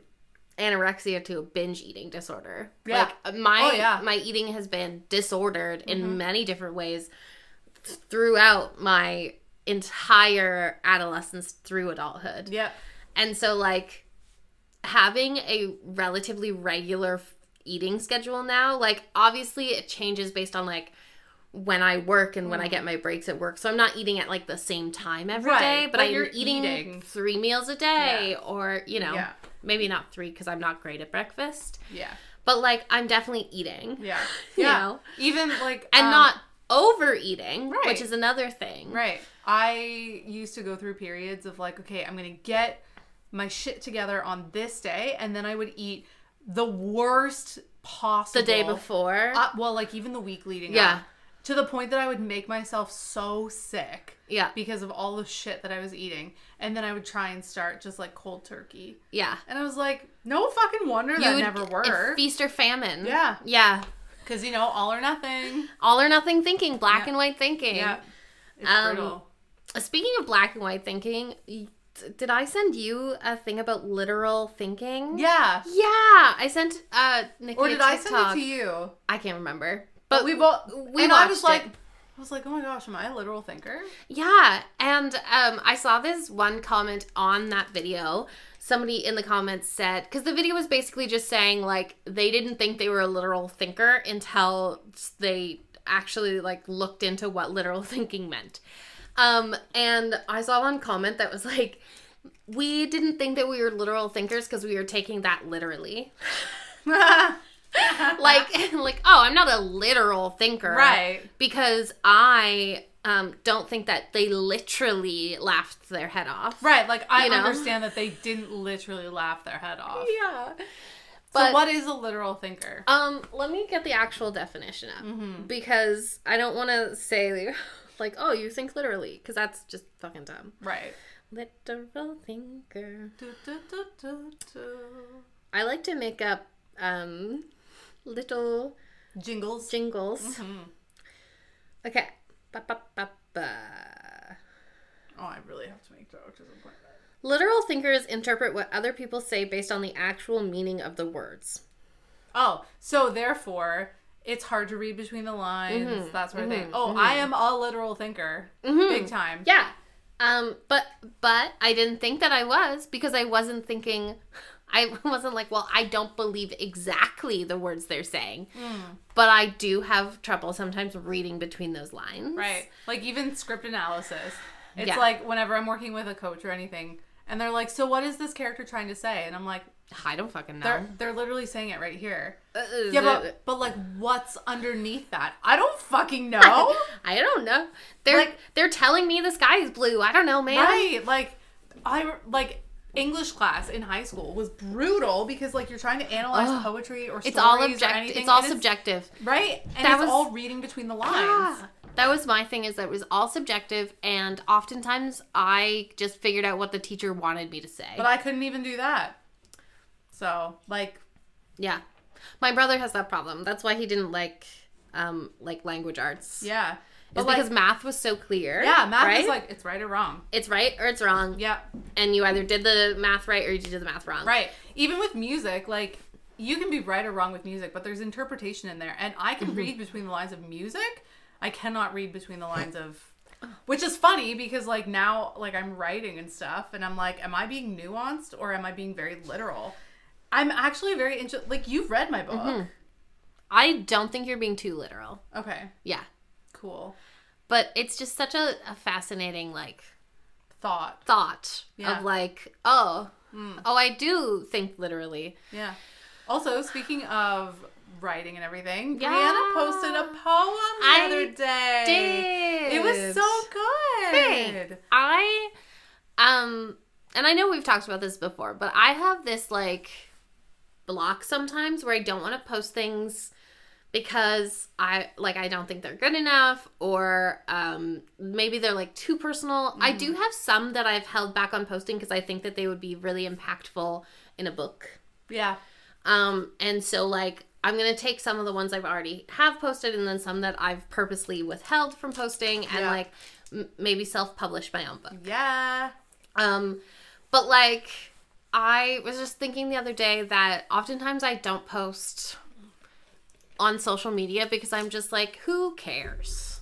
anorexia to a binge eating disorder. Yeah. Like my Oh, yeah. Mm-hmm. my eating has been disordered in many different ways throughout my entire adolescence through adulthood. yeah And so like having a relatively regular eating schedule now, like obviously it changes based on like when I work and when I get my breaks at work. So I'm not eating at like the same time every day, Right, but, but I'm you're eating, eating. three meals a day or, you know, Yeah. maybe not three because I'm not great at breakfast. yeah But like I'm definitely eating. Yeah. You Yeah. know? Even like And um, not overeating, Right. which is another thing. right. I used to go through periods of like, okay, I'm gonna get my shit together on this day, and then I would eat the worst possible The day before. Uh, well, like even the week leading Yeah. up. To the point that I would make myself so sick yeah. because of all the shit that I was eating. And then I would try and start just like cold turkey. Yeah. And I was like, no fucking wonder that would- never worked. Feast or famine. Yeah. Yeah. Because, you know, all or nothing. All or nothing thinking, black Yeah. and white thinking. Yeah. It's Um, brutal. Speaking of black and white thinking, did I send you a thing about literal thinking? Yeah. Yeah, I sent uh Nikki Or did I send it to you? I can't remember. But But we both. we and I was like, it. was like, oh my gosh, am I a literal thinker? Yeah, and um, I saw this one comment on that video. Somebody in the comments said, because the video was basically just saying like they didn't think they were a literal thinker until they actually like looked into what literal thinking meant. Um, and I saw one comment that was like, we didn't think that we were literal thinkers because we were taking that literally. like like oh i'm not a literal thinker Right. because i um don't think that they literally laughed their head off right, like I You know? understand that they didn't literally laugh their head off. yeah so but what is a literal thinker? um let me get the actual definition up Mm-hmm. because i don't want to say like oh you think literally because that's just fucking dumb Right. literal thinker i like to make up um little Jingles. jingles Mhm. okay ba, ba, ba, ba. Oh, I really have to make jokes at some point. Literal thinkers interpret what other people say based on the actual meaning of the words. Oh, so therefore, it's hard to read between the lines, Mm-hmm. that sort of thing. Oh, I am a literal thinker, big time. Yeah. Um, but but I didn't think that I was because I wasn't thinking I wasn't like, well, I don't believe exactly the words they're saying. Hmm. But I do have trouble sometimes reading between those lines. Right. Like even script analysis. It's Yeah. like whenever I'm working with a coach or anything, and they're like, "So what is this character trying to say?" And I'm like, I don't fucking know. "They're they're literally saying it right here." Uh, Yeah, but but like, what's underneath that? I don't fucking know. I don't know. They're Like- they're telling me the sky is blue. I don't know, man. right? Like, I like English class in high school was brutal because like you're trying to analyze Ugh. poetry or It's all objective. It's all subjective. right? And That it's was- all reading between the lines. Yeah. That was my thing is that it was all subjective and oftentimes I just figured out what the teacher wanted me to say. But I couldn't even do that. So like, yeah. My brother has that problem. That's why he didn't like um like language arts. yeah, It's but like, because math was so clear. yeah, math right? is like it's right or wrong. it's right or it's wrong. Yeah, And you either did the math right or you did the math wrong. right. Even with music, like you can be right or wrong with music, but there's interpretation in there, and I can Mm-hmm. read between the lines of music. I cannot read between the lines of. Which is funny because like now like I'm writing and stuff and I'm like am I being nuanced or am I being very literal? I'm actually very interested like you've read my book. Mm-hmm. I don't think you're being too literal. Okay. Yeah. Cool. But it's just such a, a fascinating like Thought. thought Yeah. of like, oh, Mm. oh, I do think literally. Yeah. Also, speaking of writing and everything, Yeah. Brianna posted a poem the I other day. Did It was so good. Thanks. I um and I know we've talked about this before, but I have this like block sometimes where I don't want to post things because I like I don't think they're good enough or um maybe they're like too personal. I do have some that I've held back on posting because I think that they would be really impactful in a book. Yeah. Um and so like I'm going to take some of the ones I've already have posted and then some that I've purposely withheld from posting and Yeah. like m- maybe self-publish my own book. Yeah. Um, but like, I was just thinking the other day that oftentimes I don't post on social media because I'm just like, who cares?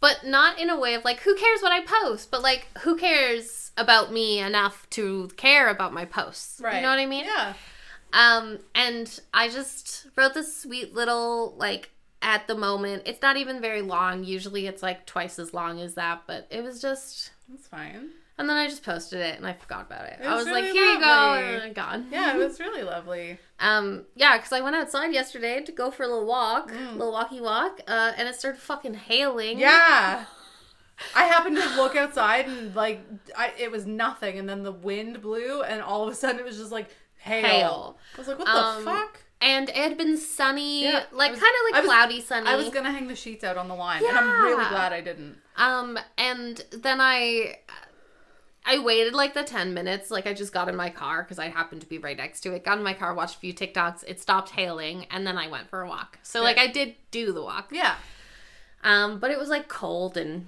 But not in a way of like, who cares what I post? But like, who cares about me enough to care about my posts? Right. You know what I mean? Yeah. Um, and I just wrote this sweet little like at the moment. It's not even very long. Usually it's like twice as long as that, but it was just That's fine. And then I just posted it and I forgot about it. It I was like, here you go, lovely. and then gone. Yeah, it was really lovely. Um, yeah, because I went outside yesterday to go for a little walk, Mm. little walkie walk, uh, and it started fucking hailing. Yeah. I happened to look outside and like I, it was nothing, and then the wind blew, and all of a sudden it was just like hail. Hail. I was like, what Um, the fuck? And it had been sunny, Yeah, like kind of like was- cloudy sunny. I was gonna hang the sheets out on the line, and I'm really glad I didn't. Um, and then I, I waited like the ten minutes. Like I just got in my car because I happened to be right next to it. Got in my car, watched a few TikToks. It stopped hailing, and then I went for a walk. So like I did do the walk. Yeah. Um, but it was like cold and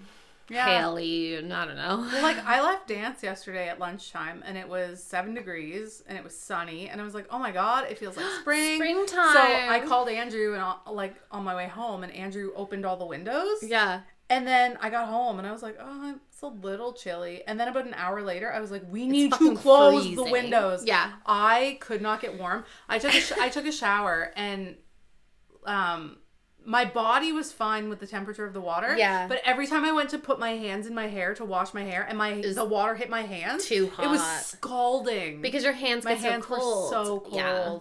Yeah. haily, and I don't know. Well, like I left dance yesterday at lunchtime, and it was seven degrees, and it was sunny, and I was like, "Oh my god, it feels like spring." Springtime. So I called Andrew, and like on my way home, and Andrew opened all the windows, Yeah. And then I got home and I was like, oh, it's a little chilly. And then about an hour later, I was like, we need to close the windows. Yeah. I could not get warm. I took a sh- I took a shower and um my body was fine with the temperature of the water. Yeah. But every time I went to put my hands in my hair to wash my hair and my the water hit my hands, too hot. It was scalding Because your hands my get hands so cold. were so cold. Yeah.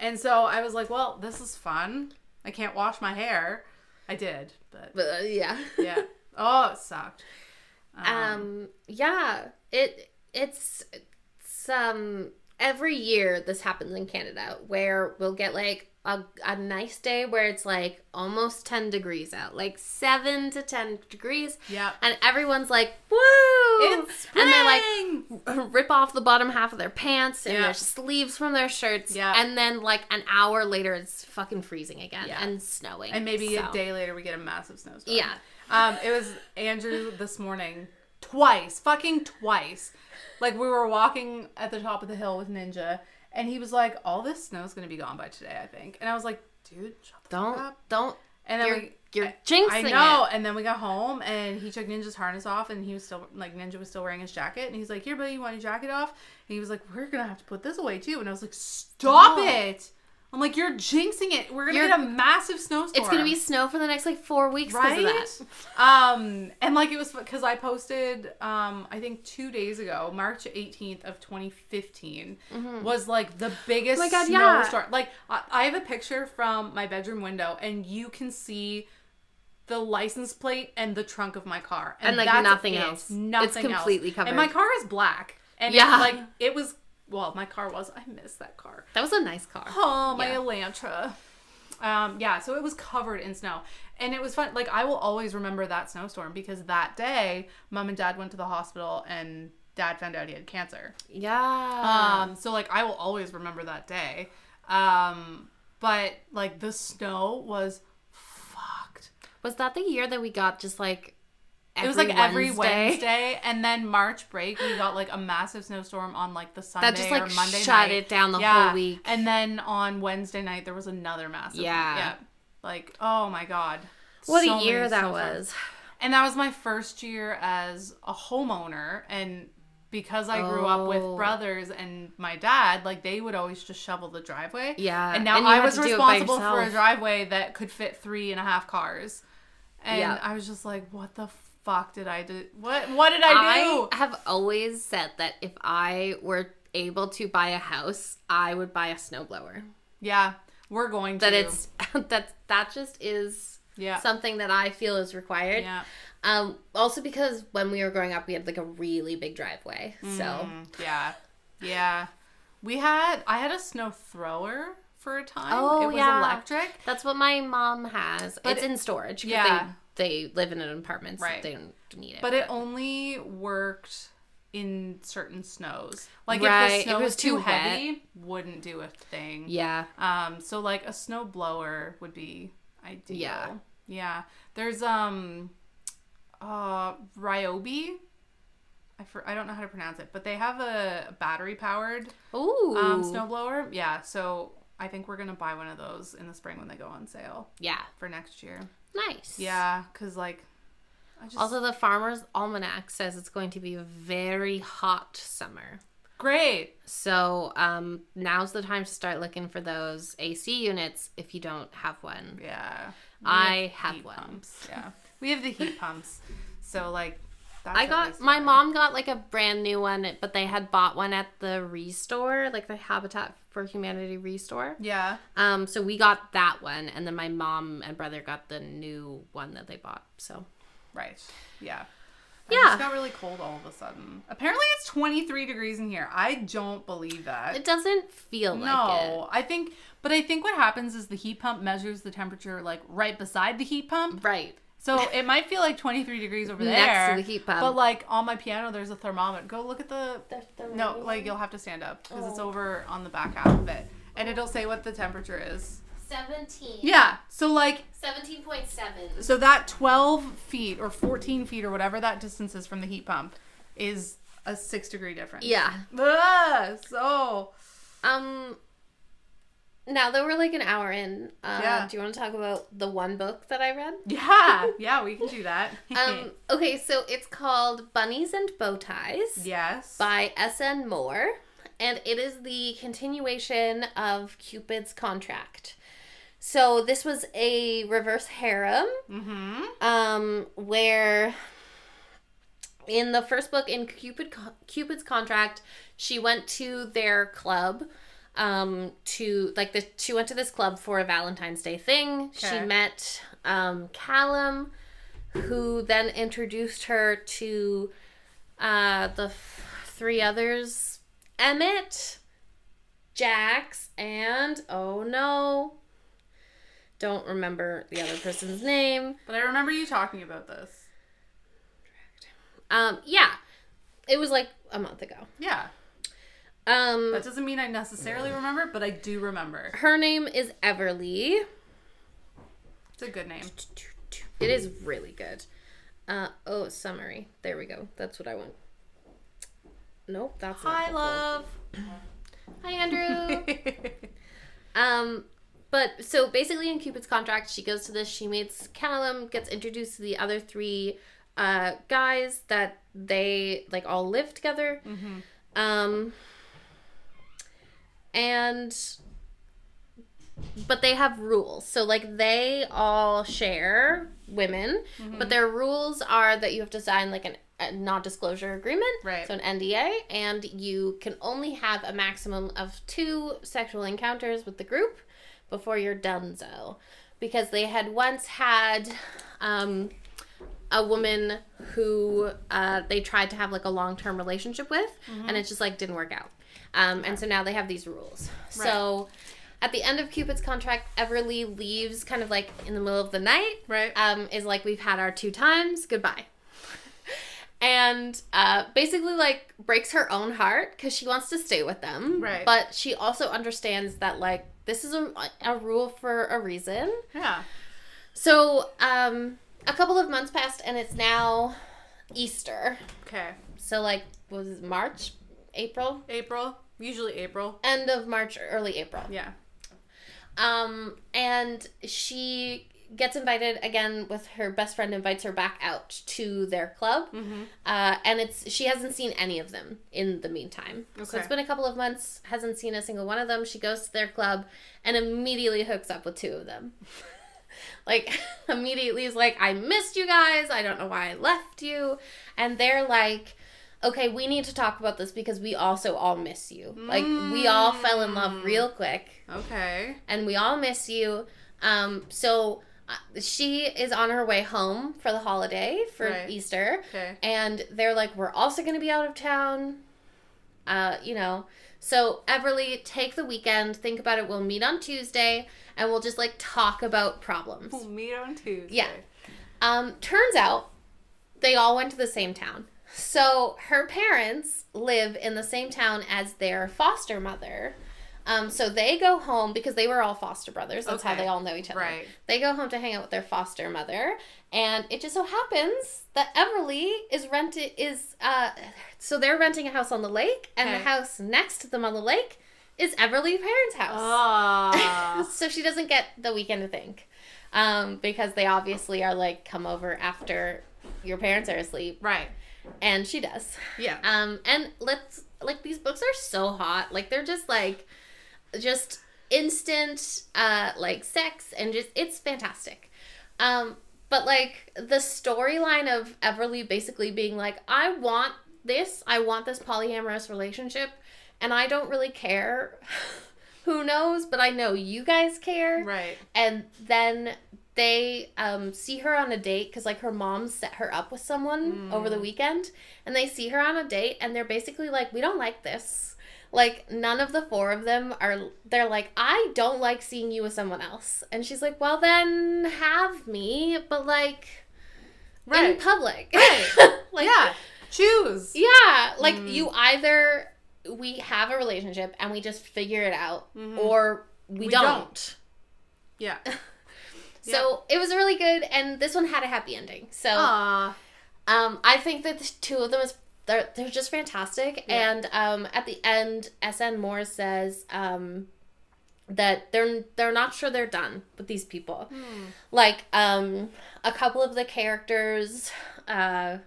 And so I was like, well, this is fun. I can't wash my hair. I did, but But uh, yeah. yeah. oh, it sucked. Um yeah, it it's it's um every year this happens in Canada where we'll get like a, a nice day where it's like almost 10 degrees out, like 7 to 10 degrees. Yeah. And everyone's like, "Woo!" It's and they like rip off the bottom half of their pants and Yeah. their sleeves from their shirts. Yeah. And then like an hour later it's fucking freezing again and snowing. And maybe So- a day later we get a massive snowstorm. Yeah. Um, it was Andrew this morning twice, fucking twice. Like we were walking at the top of the hill with Ninja, and he was like, "All this snow's gonna be gone by today, I think." And I was like, "Dude, shut the Don't up." don't And then you're, we, you're I- jinxing I know. it. And then we got home, and he took Ninja's harness off, and he was still like Ninja was still wearing his jacket, and he's like, "Here, buddy, you want your jacket off?" And he was like, "We're gonna have to put this away too." And I was like, "Stop No. it!" I'm like, "You're jinxing it. We're gonna You're- get a massive snowstorm." It's gonna be snow for the next like four weeks because right. of that. Um, and like it was because I posted, um, I think two days ago, March 18th of 2015, was like the biggest Mm-hmm. Oh God, yeah. snowstorm. Like I, I have a picture from my bedroom window, and you can see the license plate and the trunk of my car, And, like, that's nothing else. Nothing It's completely else. covered. And my car is black, and Yeah. it, like it was. Well, my car was. I miss that car. That was a nice car. Oh, my Yeah. Elantra. Um, yeah, so it was covered in snow. And it was fun. Like, I will always remember that snowstorm because that day, mom and dad went to the hospital and dad found out he had cancer. Yeah. Um, so, like, I will always remember that day. Um, but, like, the snow was fucked. was that the year that we got just like it was like every Wednesday, and then March break, we got like a massive snowstorm on like the Sunday That just like or Monday shut night. it down the Yeah. whole week. And then on Wednesday night there was another massive. Yeah. Yeah. Like, oh my god. What So a year that was. And that was my first year as a homeowner and because I grew up with Oh. brothers and my dad, like they would always just shovel the driveway. Yeah, And now and I was to do it by responsible for a driveway that could fit three and a half cars. And Yeah. I was just like, what the fuck did I do? What what did I do? I have always said that if I were able to buy a house, I would buy a snowblower. yeah. We're going to That it's that that just is Yeah. something that I feel is required. Yeah. Um, also because when we were growing up, we had like a really big driveway, so Mm, yeah. Yeah. We had I had a snow thrower for a time. Oh, it was yeah. electric. that's what my mom has. But it's it- in storage. Yeah. they, they live in an apartment, so Right. they don't need it. But it only worked in certain snows. Like Right, if the if snow it was too too heavy, wouldn't do a thing. yeah, Um so like a snow blower would be ideal. Yeah. Yeah. There's um uh Ryobi. I for, I don't know how to pronounce it, but they have a battery powered ooh, um snowblower. Yeah, so I think we're going to buy one of those in the spring when they go on sale yeah, for next year. Nice. Yeah, cuz like I just Also, the Farmer's Almanac says it's going to be a very hot summer. great. So um, now's the time to start looking for those AC units if you don't have one. Yeah. We I have heat one. Pumps. Yeah. We have the heat pumps. So like that's I got my mom got like a brand new one, but they had bought one at the Restore, like the Habitat for Humanity Restore. Yeah. Um, so we got that one, and then my mom and brother got the new one that they bought. So Right. Yeah. Yeah. It just got really cold all of a sudden. Apparently it's 23 degrees in here. I don't believe that. it doesn't feel like it. no, I think, but I think what happens is the heat pump measures the temperature like right beside the heat pump. Right. So it might feel like 23 degrees over Next to there. the heat pump. But like on my piano, there's a thermometer. Go look at the. The No, like you'll have to stand up because it's Oh. over on the back half of it, and it'll say what the temperature is. 17. Yeah. So like 17.7. So that 12 feet or 14 feet or whatever that distance is from the heat pump is a six degree difference. Yeah. Ah, so Um now that we're like an hour in, uh, Yeah. do you want to talk about the one book that I read? Yeah, yeah, we can do that. Um, okay, so it's called Bunnies and Bow Ties yes. by S.N. Moor, and it is the continuation of Cupid's Contract. So this was a reverse harem, Mm-hmm. um, where in the first book in Cupid Cupid's Contract, she went to their club um to like the she went to this club for a valentine's day thing. She met um callum who then introduced her to uh the f- three others emmett jax and oh no don't remember the other person's name. But I remember you talking about this. um yeah. It was like a month ago. Yeah. Um That doesn't mean I necessarily remember, but I do remember. her name is everly It's a good name. It is really good. Uh oh, summary. There we go. That's what I want. Nope, that's not Hi, helpful. love. Hi, Andrew. um, but so basically, in Cupid's contract, she goes to this. She meets Callum, gets introduced to the other three uh guys that they like all live together. Um, and but they have rules. So like they all share women, but their rules are that you have to sign like an, a non-disclosure agreement, Right. So an NDA, and you can only have a maximum of two sexual encounters with the group before you're donezo. Because they had once had um, a woman who uh, they tried to have like a long-term relationship with, and it just like didn't work out. Um, and so now they have these rules. So at the end of Cupid's contract, Everly leaves kind of like in the middle of the night. Right. Um, is like we've had our two times. Goodbye. and uh, basically like breaks her own heart because she wants to stay with them. Right. But she also understands that like this is a, a rule for a reason. yeah. So um, a couple of months passed, and it's now Easter. Okay. So like was it March, April, April. Usually April. end of March, early April. Yeah. Um, and she gets invited again with her best friend invites her back out to their club. Mm-hmm. Uh, and it's she hasn't seen any of them in the meantime. okay. So it's been a couple of months, hasn't seen a single one of them. She goes to their club and immediately hooks up with two of them. like immediately is like, I missed you guys. I don't know why I left you. And they're like, okay, we need to talk about this because we also all miss you. Like we all fell in love real quick Okay. and we all miss you. Um, so uh, she is on her way home for the holiday for Right. Easter, Okay. and they're like, we're also going to be out of town. Uh, you know, so Everly, take the weekend, think about it. We'll meet on Tuesday, and we'll just like talk about problems. We'll meet on Tuesday. Yeah. Um, turns out they all went to the same town. So her parents live in the same town as their foster mother. Um, so they go home because they were all foster brothers. That's how they all know each other. Right. They go home to hang out with their foster mother, and it just so happens that Everly is rented is uh, so they're renting a house on the lake, and the house next to them on the lake is Everly's parents' house so she doesn't get the weekend to think um, because they obviously are like come over after your parents are asleep right. And she does. Yeah. um, and let's like these books are so hot. Like they're just like just instant uh like sex and just it's fantastic. Um but like the storyline of everly basically being like i want this. I want this polyamorous relationship and i don't really care. Who knows? But i know you guys care. Right. and then they um, see her on a date because like her mom set her up with someone over the mm. weekend and they see her on a date and they're basically like we don't like this like none of the four of them are they're like i don't like seeing you with someone else and she's like well then have me but like right. in public Right. like yeah. Choose. yeah, like mm. you either we have a relationship and we just figure it out, mm-hmm. or we, We don't. don't. Yeah. So it was really good, and this one had a happy ending. So um, I think that the two of them is they're they're just fantastic. Yeah. And um, at the end, SN Moor says um, that they're they're not sure they're done with these people. Like um a couple of the characters uh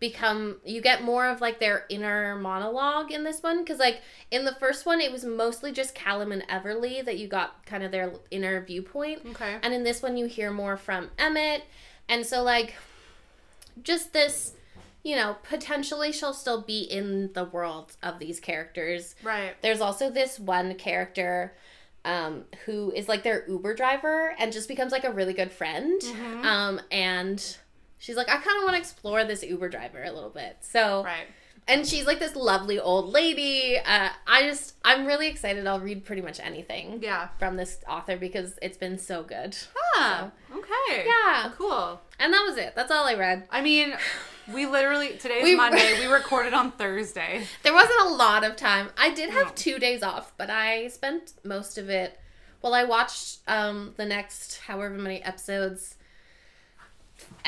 become you get more of like their inner monologue in this one cuz like in the first one it was mostly just Callum and Everly that you got kind of their inner viewpoint. Okay. And in this one you hear more from Emmett. And so like just this you know, potentially she'll still be in the world of these characters. Right. There's also this one character um, who is like their Uber driver and just becomes like a really good friend. Mm-hmm. Um, and she's like, I kind of want to explore this Uber driver a little bit. So, Right. and she's like this lovely old lady. Uh, I just, I'm really excited. I'll read pretty much anything Yeah. from this author because it's been so good. Ah, okay. Yeah. Cool. And that was it. That's all I read. I mean, we literally today's We- Monday. We recorded on Thursday. There wasn't a lot of time. I did have No. two days off, but I spent most of it. Well, I watched um, the next however many episodes,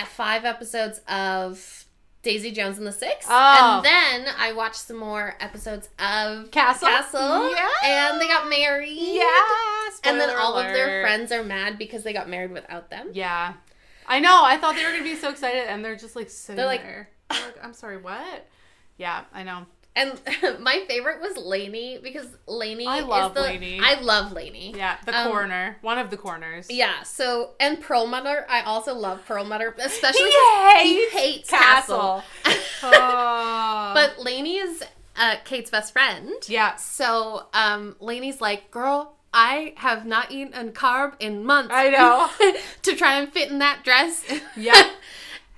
five episodes of Daisy Jones and the Six, Oh. and then I watched some more episodes of Castle. Castle, Yeah. and they got married. Yeah. and then spoiler all of their friends are mad because they got married without them. Yeah. I know. I thought they were gonna be so excited, and they're just like sitting They're like- there. They're like, I'm sorry, what? Yeah, I know. And my favorite was Lanie because Lanie. I love is the, Lanie. I love Lanie. Yeah, the Um, corner, one of the corners. Yeah, so and Perlmutter, I also love Perlmutter, especially He 'cause he hates hates Castle. Oh. but Lanie is uh, Kate's best friend. yeah, So um, Lanie's like, girl, I have not eaten a carb in months. I know. to try and fit in that dress. Yeah.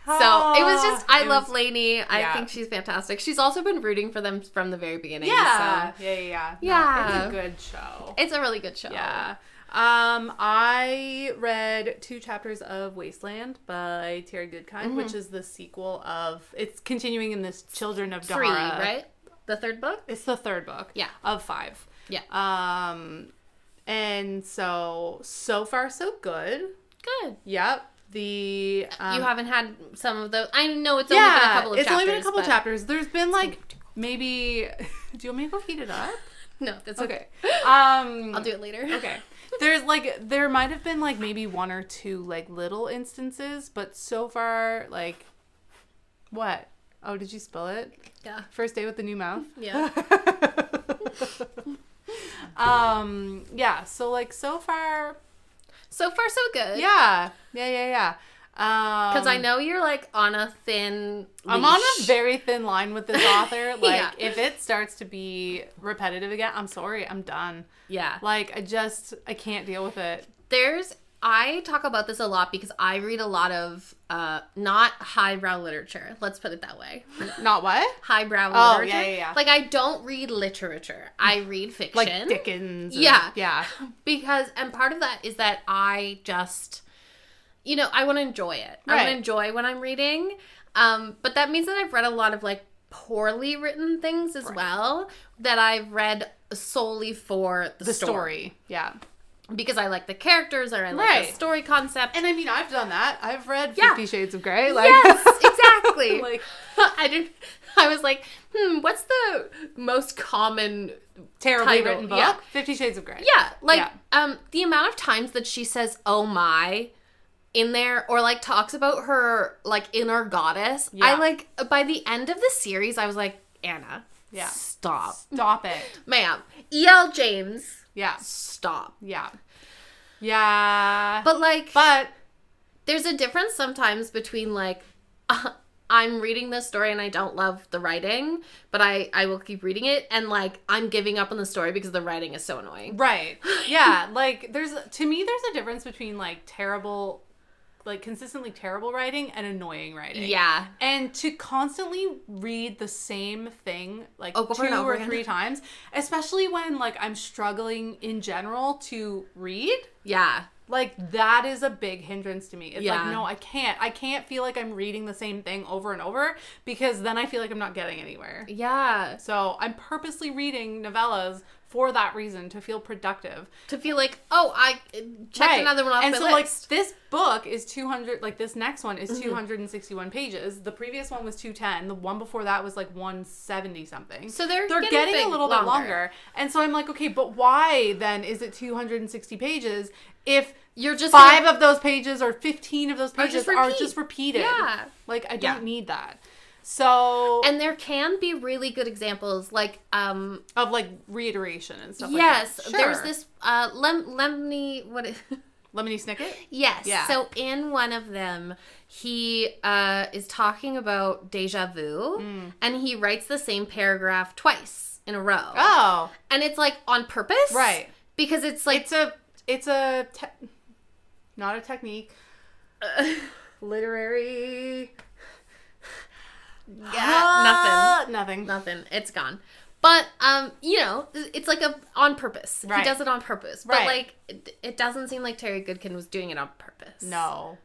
So it was just, I It love was- Lanie. I yeah. think she's fantastic. She's also been rooting for them from the very beginning. Yeah. So Yeah, yeah, yeah. No, it's a good show. it's a really good show. Yeah. Um, I read two chapters of Wasteland by Terry Goodkind, which is the sequel of. It's continuing in this Children of Three, right? The third book? It's the third book. Yeah. Of five. Yeah. Um, and so so far so good. Good. Yep. The um, you haven't had some of those. I know it's only yeah, been a couple of chapters. it's chapters. only been a couple but- chapters. There's been like maybe. Do you want me to go heat it up? No, that's okay. Okay. Um, I'll do it later. Okay. There's like there might have been like maybe one or two like little instances, but so far like what? Oh, did you spill it? Yeah. First day with the new mouth? Yeah. um yeah, so like so far So far, so good. yeah. Yeah, yeah, yeah. Um Because I know you're like on a thin. I'm on a very thin line with this author. Like Yeah. if it starts to be repetitive again, I'm sorry, I'm done. Yeah. Like I just I can't deal with it. There's. I talk about this a lot because I read a lot of uh not highbrow literature. Let's put it that way. Not what? Highbrow Oh, literature. yeah, yeah, yeah. Like I don't read literature. I read fiction. Like Dickens. and- Yeah. Yeah. because and part of that is that I just you know, I want to enjoy it. I want to enjoy when I'm reading. Um but that means that I've read a lot of like poorly written things as well that I've read solely for the, The story. story. Yeah. Because I like the characters or I like Right. the story concept. And I mean, I've done that. I've read Yeah. Fifty Shades of Grey. Like, yes, exactly. like, I didn't I was like, "Hmm, what's the most common terribly Title, written book. yeah. Fifty Shades of Grey. Yeah, like Yeah. um the amount of times that she says "oh my" in there or like talks about her like inner goddess. I like by the end of the series I was like, "Anna, Yeah. stop. Stop it. Ma'am, E.L. James, Yeah. stop." Yeah. Yeah. But like but there's a difference sometimes between like I'm reading this story and I don't love the writing, but I I will keep reading it and like I'm giving up on the story because the writing is so annoying. right. Yeah. Like there's to me there's a difference between like terrible, like consistently terrible writing and annoying writing. Yeah. And to constantly read the same thing like oh, Over two or again. three times, especially when like I'm struggling in general to read, Yeah. like that is a big hindrance to me. It's Yeah. like no, I can't. I can't feel like I'm reading the same thing over and over because then I feel like I'm not getting anywhere. Yeah. So I'm purposely reading novellas for that reason to feel productive. to feel like, oh, I checked Right. another one off and so list. like this book is 200 like this next one is Mm-hmm. 261 pages the previous one was 210 the one before that was like 170 something So they're they're getting getting, a little bit longer. longer and so i'm like okay but why then is it 260 pages if You're just five gonna- of those pages or 15 of those Are pages just are just repeated Yeah. like i don't Yeah. need that so and there can be really good examples, like um, of like reiteration and stuff yes, like that there's Sure. this uh, lem lemony what. It, lemony snicket Yes. Yeah. So in one of them, he uh, is talking about deja vu, Mm. and he writes the same paragraph twice in a row, oh and it's like on purpose, right Because it's like it's a it's a te- not a technique literary yeah, nothing, nothing nothing. It's gone. But um, you know, it's like a on purpose. Right. He does it on purpose. But like, it, it doesn't seem like Terry Goodkind was doing it on purpose. no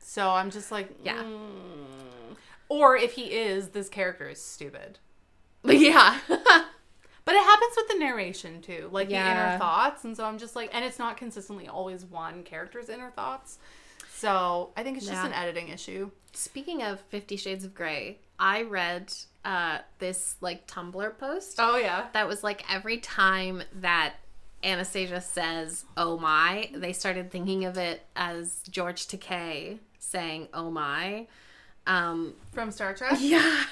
so i'm just like Yeah. mm. or if he is this character is stupid yeah. but it happens with the narration too like the Yeah. inner thoughts and so i'm just like and it's not consistently always one character's inner thoughts so i think it's just Yeah. an editing issue Speaking of Fifty Shades of Grey, I read uh, this like Tumblr post oh yeah that was like every time that Anastasia says "Oh my," they started thinking of it as George Takei saying "Oh my." Um, from star trek yeah.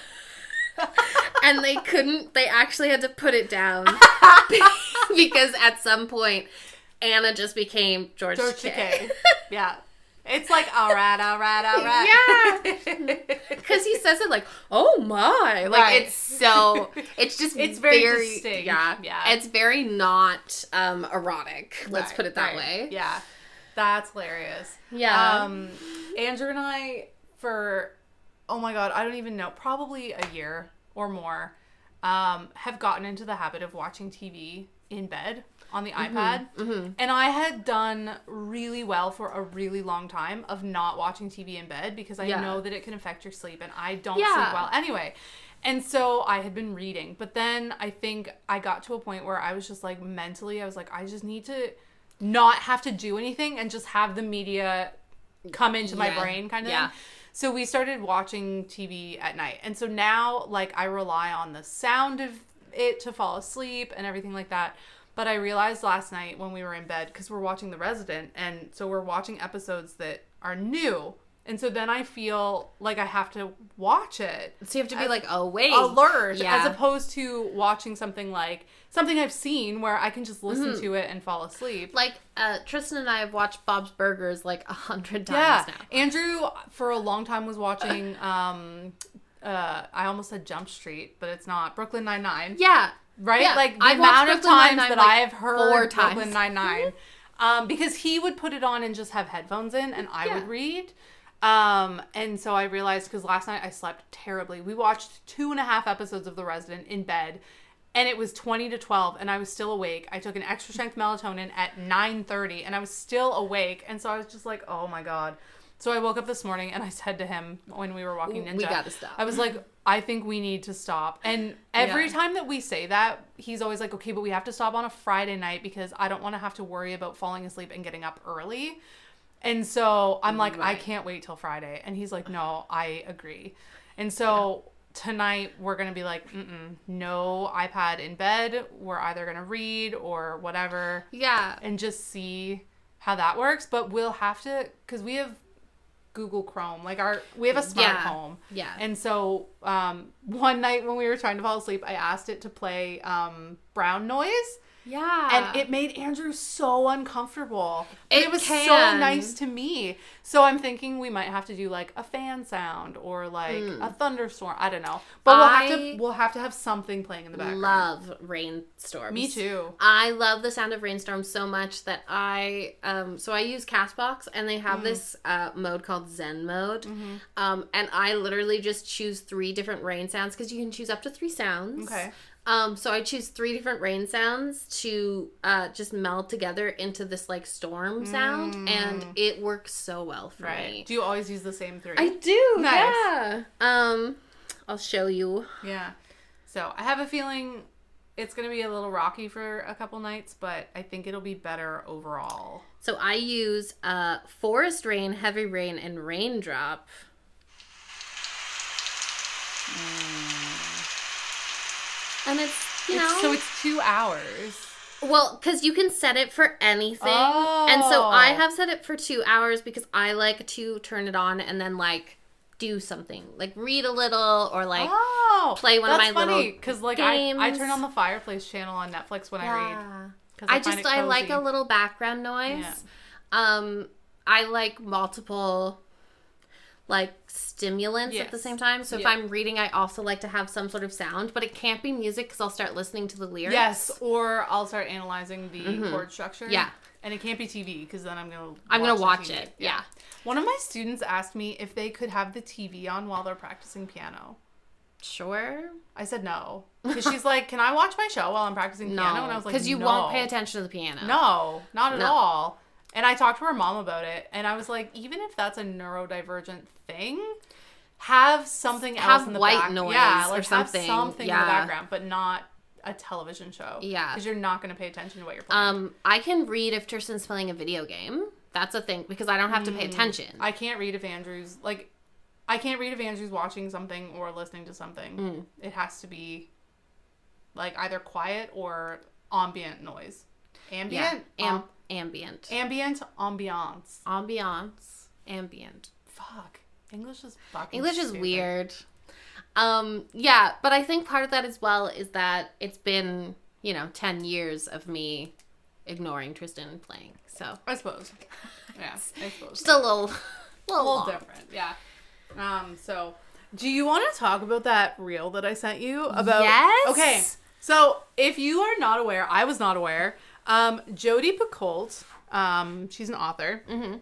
and they couldn't. They actually had to put it down because at some point Anna just became George, George Takei. Takei. yeah it's like all right all right all right Yeah. Because he says it like, "Oh my!" Like Right. it's so. It's just. It's very distinct. Yeah, Yeah. It's very not um erotic. Let's put it that right. way. Yeah. That's hilarious. Yeah. Um Andrew and I for oh my god, I don't even know, probably a year or more, um, have gotten into the habit of watching TV in bed on the Mm-hmm. iPad. And I had done really well for a really long time of not watching TV in bed because I Yeah. know that it can affect your sleep and I don't Yeah. sleep well anyway. And so I had been reading, but then I think I got to a point where I was just like mentally, I was like, I just need to not have to do anything and just have the media come into my brain kind of Yeah. thing. So we started watching TV at night. And so now like I rely on the sound of it to fall asleep and everything like that. But I realized last night when we were in bed cuz we're watching The Resident and so we're watching episodes that are new. And so then I feel like I have to watch it So you have to be like, "Oh wait, alert Yeah. as opposed to watching something like something I've seen where I can just listen Mm-hmm. to it and fall asleep. Like uh, Tristan and I have watched Bob's Burgers like a hundred yeah, times now. Andrew for a long time was watching. um uh I almost said Jump Street, but it's not Brooklyn Nine Nine. Yeah. Right? Yeah, Like the I've amount of times Nine-Nine, that like, I have heard four Brooklyn times. Nine Nine, um, because he would put it on and just have headphones in, and I Yeah. would read. Um, and so I realized because last night I slept terribly. We watched two and a half episodes of The Resident in bed, and it was twenty to twelve, and I was still awake. I took an extra strength melatonin at nine thirty, and I was still awake, and so I was just like, oh my god. So I woke up this morning and I said to him when we were walking Ninja, We gotta stop. I was like, I think we need to stop. And every Yeah. time that we say that, he's always like, okay, but we have to stop on a Friday night because I don't want to have to worry about falling asleep and getting up early. And so I'm like, I can't wait till Friday. And he's like, no, I agree. And so tonight we're going to be like, Mm-mm, no iPad in bed. We're either going to read or whatever Yeah. and just see how that works. But we'll have to, because we have Google Chrome, like our, we have a smart Yeah. home. Yeah. And so um, one night when we were trying to fall asleep, I asked it to play um, brown noise. Yeah. And it made Andrew so uncomfortable. It it was so nice to me. So I'm thinking we might have to do like a fan sound or like a thunderstorm. I don't know. But we'll have. To we'll have to have something playing in the background. I love rainstorms. Me too. I love the sound of rainstorms so much that I um so I use Castbox and they Mm-hmm. have this uh, mode called Zen mode, um and I literally just choose three different rain sounds because you can choose up to three sounds. Okay. Um, so I choose three different rain sounds to uh, just meld together into this like storm sound, and it works so well for Mm. Right. me. Do you always use the same three? I do, Nice. yeah. Um, I'll show you. Yeah. So I have a feeling it's gonna be a little rocky for a couple nights, but I think it'll be better overall. So I use uh, Forest Rain, Heavy Rain, and Raindrop. And it's, you know. It's- so it's two hours. Well, because you can set it for anything. And so I Oh. have set it for two hours because I like to turn it on and then like do something. Like read a little or like. oh, play one of my little funny because like I, I turn on the fireplace channel on Netflix when I read. Yeah. I find just I like a little background noise. Yeah. Um I like multiple like stimulants at the same time. So if I'm reading I also like to have some sort of sound, but it can't be music cuz I'll start listening to the lyrics. Yes, or I'll start analyzing the mm-hmm. chord structure. Yeah. and it can't be TV because then I'm gonna I'm going to watch TV. it. Yeah. One of my students asked me if they could have the TV on while they're practicing piano. Sure. I said no because she's like, "Can I watch my show while I'm practicing piano?" And I was like, because you "No." won't pay attention to the piano. No, not at No. all. And I talked to her mom about it, and I was like, even if that's a neurodivergent thing, have something else Have in the white back- noise yeah, or like something, Have something in the background, but not a television show. Yeah. because you're not going to pay attention to what you're playing. Um, I can read if Tristan's playing a video game. That's a thing because I don't have to Mm. pay attention. I can't read if Andrew's like, I can't read if Andrew's watching something or listening to something. Mm. It has to be like either quiet or ambient noise. Yeah, Ambient, Am- Am- ambient, ambient, ambiance. ambiance, ambient. Fuck. English is fucking English is stupid. weird. Um, yeah, but I think part of that as well is that it's been you know ten years of me ignoring Tristan playing, so I suppose. Yeah, I suppose. just a little, a little, little long. different. Yeah. Um. So, do you want to talk about that reel that I sent you about? Yes. Okay. So, if you are not aware, I was not aware. Um, Jodi Picoult. Um, she's an author. Mhm.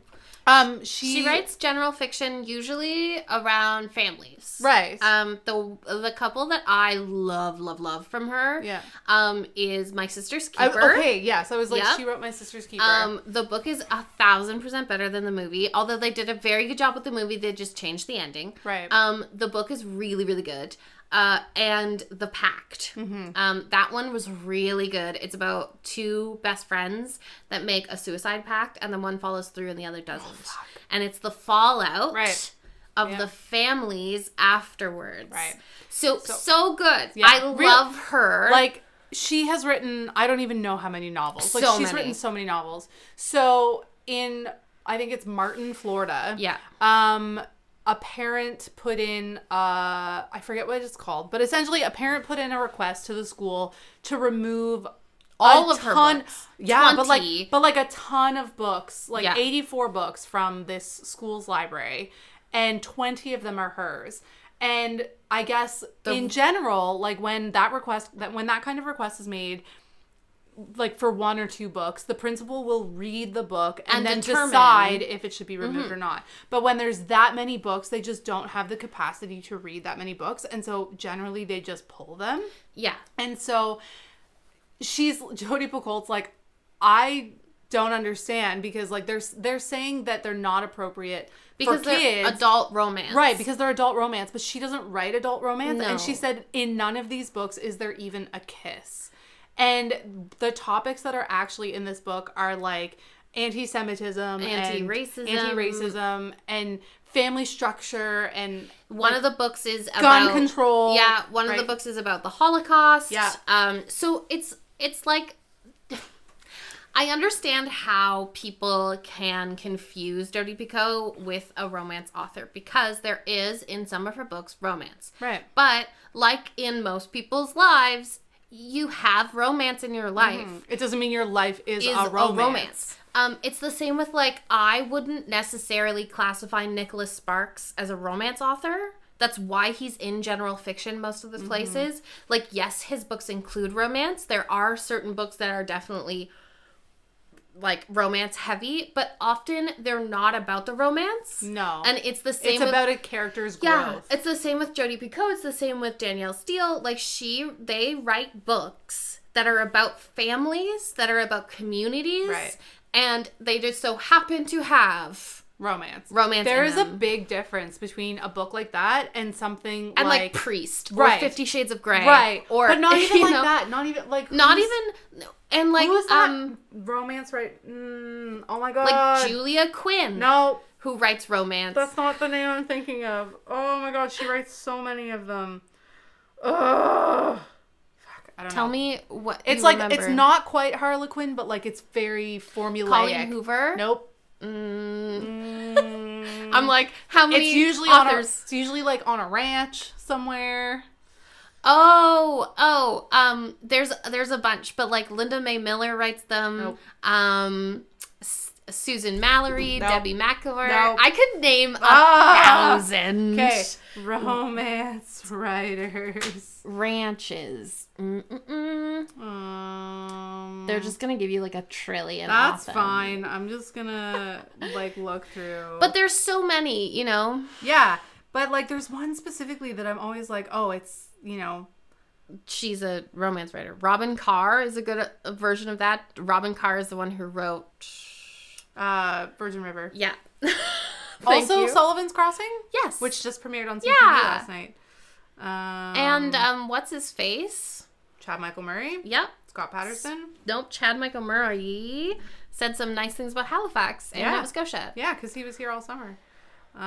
Um, she, She writes general fiction usually around families. Right. Um, the the couple that I love, love, love from her, Yeah. um, is my sister's I- keeper. okay. Yes, I was like, Yep. she wrote my sister's keeper. Um, the book is a thousand percent better than the movie. Although they did a very good job with the movie, they just changed the ending. Right. Um, the book is really, really good. Uh, and The Pact. Mm-hmm. Um, that one was really good. It's about two best friends that make a suicide pact, and then one follows through and the other doesn't. and it's the fallout Oh, Right. of Yeah. the families afterwards. Right. So so, good. Yeah. I Real- love her. like she has written i don't even know how many novels like So she's many. written so many novels so in i think it's martin florida Yeah. um a parent put in uh i forget what it's called but essentially a parent put in a request to the school to remove All a of her ton- books. yeah but like but like a ton of books like Yeah. 84 books from this school's library and 20 of them are hers and i guess in general like when that request that when that kind of request is made like for one or two books the principal will read the book and, And then Mm-hmm. decide if it should be removed or not but when there's that many books they just don't have the capacity to read that many books and so generally they just pull them yeah. and so she's Jodi Picoult's like, I don't understand because like they're they're saying that they're not appropriate Because for they're kids. adult romance. Right, because they're adult romance, but she doesn't write adult romance. And she said in none of these books is there even a kiss. And the topics that are actually in this book are like anti-Semitism, Anti-racism. and anti-racism, and family structure, and One like, of the books is about gun control. Yeah, one of the books is about the Holocaust. Yeah. Um so it's it's like I understand how people can confuse Jodi Picoult with a romance author because there is in some of her books romance. Right. But like in most people's lives, you have romance in your life. It doesn't mean your life is, Is a romance. Um, it's the same with like I wouldn't necessarily classify Nicholas Sparks as a romance author. That's why he's in general fiction most of the places. Like, yes, his books include romance. There are certain books that are definitely like romance heavy, but often they're not about the romance. No. And it's the same it's with about a character's yeah, growth. it's the same with Jodi Picoult. It's the same with Danielle Steel. Like she, they write books that are about families, that are about communities, Right. and they just so happen to have romance. Romance There is a big difference between a book like that and something and like, like, Priest or Right. Fifty Shades of Grey, right, Or but not even like know, that. Not even like Not even and like who is that um romance right? Mm, oh my god, like Julia Quinn, No, who writes romance. that's not the name I'm thinking of. Oh my god, she writes so many of them. Ugh. I don't Tell know. me what It's you like remember. it's not quite Harlequin, but like it's very formulaic. Colleen Hoover. Nope. Mm. I'm like, how many it's usually on a, authors? it's usually like on a ranch somewhere. Oh, oh, um, there's there's a bunch, but like Linda Lael Miller writes them. Nope. Um, S- Susan Mallery, Nope. Debbie McAvoy. Nope. I could name a Ah! thousand Okay, romance writers. ranches. Mm-mm-mm. Um, They're just gonna give you like a trillion. that's off them. fine. I'm just gonna like look through. But there's so many, you know. yeah, but like there's one specifically that I'm always like, oh, it's you know, She's a romance writer. Robyn Carr is a good uh, version of that. Robyn Carr is the one who wrote. uh, Virgin River. Yeah. Also, you. Sullivan's Crossing, yes, which just premiered on CTV Yeah. last night. Um, and um, what's his face? Chad Michael Murray, Yep. Scott Patterson. Nope. Chad Michael Murray said some nice things about Halifax and Yeah. Nova Scotia. Yeah, because he was here all summer. Um.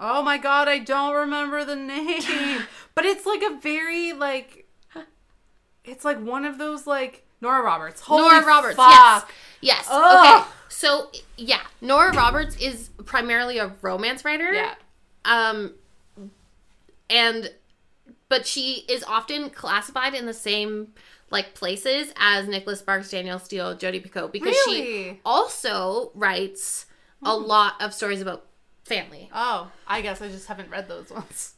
Oh my god, I don't remember the name, but it's like a very like, it's like one of those like Nora Roberts. Holy Nora Roberts. fuck. Yes. Yes. Okay. So yeah, Nora Roberts is primarily a romance writer. Yeah. Um, and but she is often classified in the same like places as Nicholas Sparks, Danielle Steel, Jodi Picoult because she also writes a hmm. lot of stories about family. Oh, I guess I just haven't read those ones.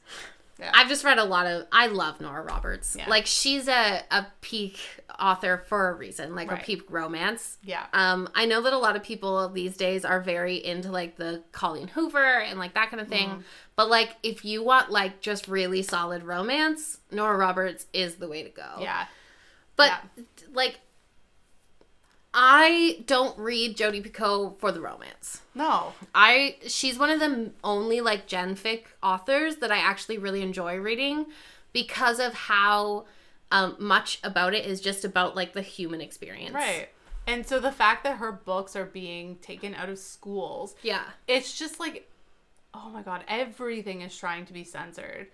I've just read a lot of. I love Nora Roberts. Yeah. Like she's a a peak author for a reason, like Right. a peak romance. Yeah. Um, I know that a lot of people these days are very into like the Colleen Hoover and like that kind of thing. Mm. But like, if you want like just really solid romance, Nora Roberts is the way to go. Yeah. But yeah. like, I don't read Jodi Picoult for the romance. No. I she's one of the only like gen fic authors that I actually really enjoy reading because of how um, much about it is just about like the human experience. Right. And so the fact that her books are being taken out of schools Yeah. it's just like oh my god everything is trying to be censored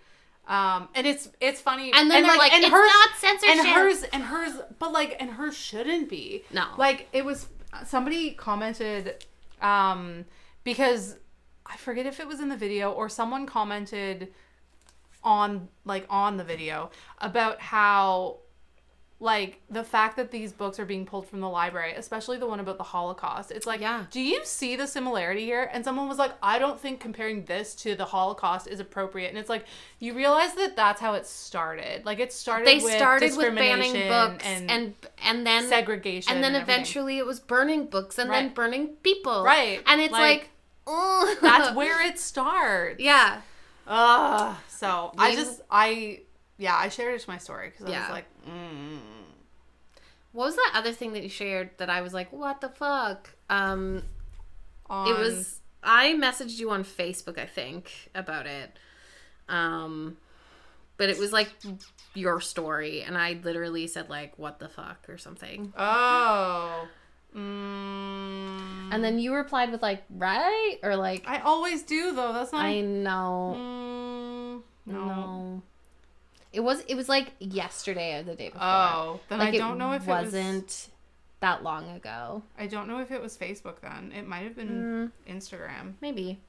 um and it's it's funny And then they're like, and "It's not censorship." and hers and hers but like and hers shouldn't be No. like it was somebody commented um because i forget if it was in the video or someone commented on like on the video about how like the fact that these books are being pulled from the library, especially the one about the Holocaust. It's like, Yeah. do you see the similarity here? And someone was like, I don't think comparing this to the Holocaust is appropriate. And it's like, you realize that that's how it started. Like it started. They with started with banning books and, and and, then segregation, and then everything. eventually it was burning books and then burning people. Right. And it's Like, like, that's where it starts. yeah. Ugh. So I just I yeah I shared it to my story because I Yeah. was like, mm. What was that other thing that you shared that I was like, what the fuck? Um, on, it was I messaged you on Facebook, I think, about it. Um, but it was like your story, and I literally said like, what the fuck or something. oh. Mm. And then you replied with like, right or like, I always do though. That's not. I know. Mm, no. No. It was it was like yesterday or the day before. Oh, then like I don't know if it wasn't was. that long ago. I don't know if it was Facebook then. It might have been Instagram. Maybe.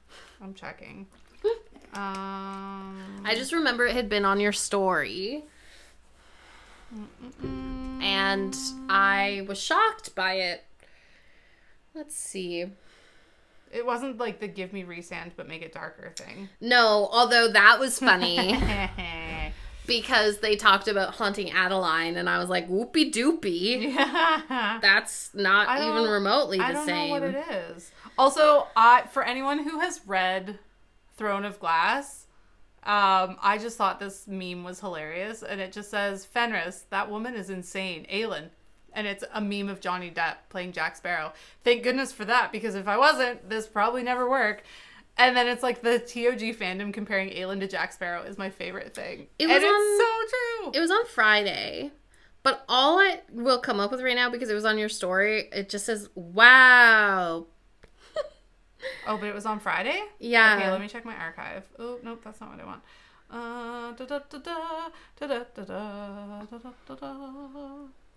I'm checking. um. I just remember it had been on your story mm, and I was shocked by it. Let's see. It wasn't like the give me Rhysand but make it darker thing. No, although that was funny because they talked about haunting Adeline and I was like, whoopee doopie. yeah. That's not even remotely the I don't same. know what it is. Also, I for anyone who has read Throne of Glass, um, I just thought this meme was hilarious, and it just says Fenrys, that woman is insane. Aelin, and it's a meme of Johnny Depp playing Jack Sparrow. Thank goodness for that because if I wasn't, this probably never work. And then it's like the TOG fandom comparing Aelin to Jack Sparrow is my favorite thing. It was and on, so true. It was on Friday. But all I will come up with right now because it was on your story, it just says, Wow. oh, but it was on Friday? Yeah. Okay, let me check my archive. Oh, nope, that's not what I want. Oh,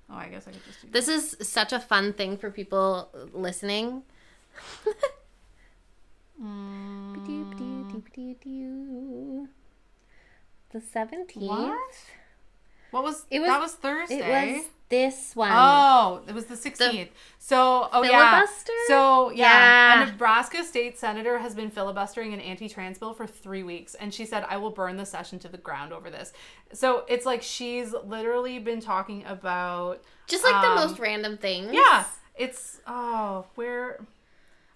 I guess I could just do This is such a fun thing for people listening. The seventeenth. What? What was, It was- that was Thursday? It was this one. Oh, it was the 16th. so, oh yeah. So, yeah, Yeah. a Nebraska state senator has been filibustering an anti-trans bill for 3 weeks and she said I will burn the session to the ground over this. So, it's like she's literally been talking about Just like the Um, most random things. Yeah, it's oh, where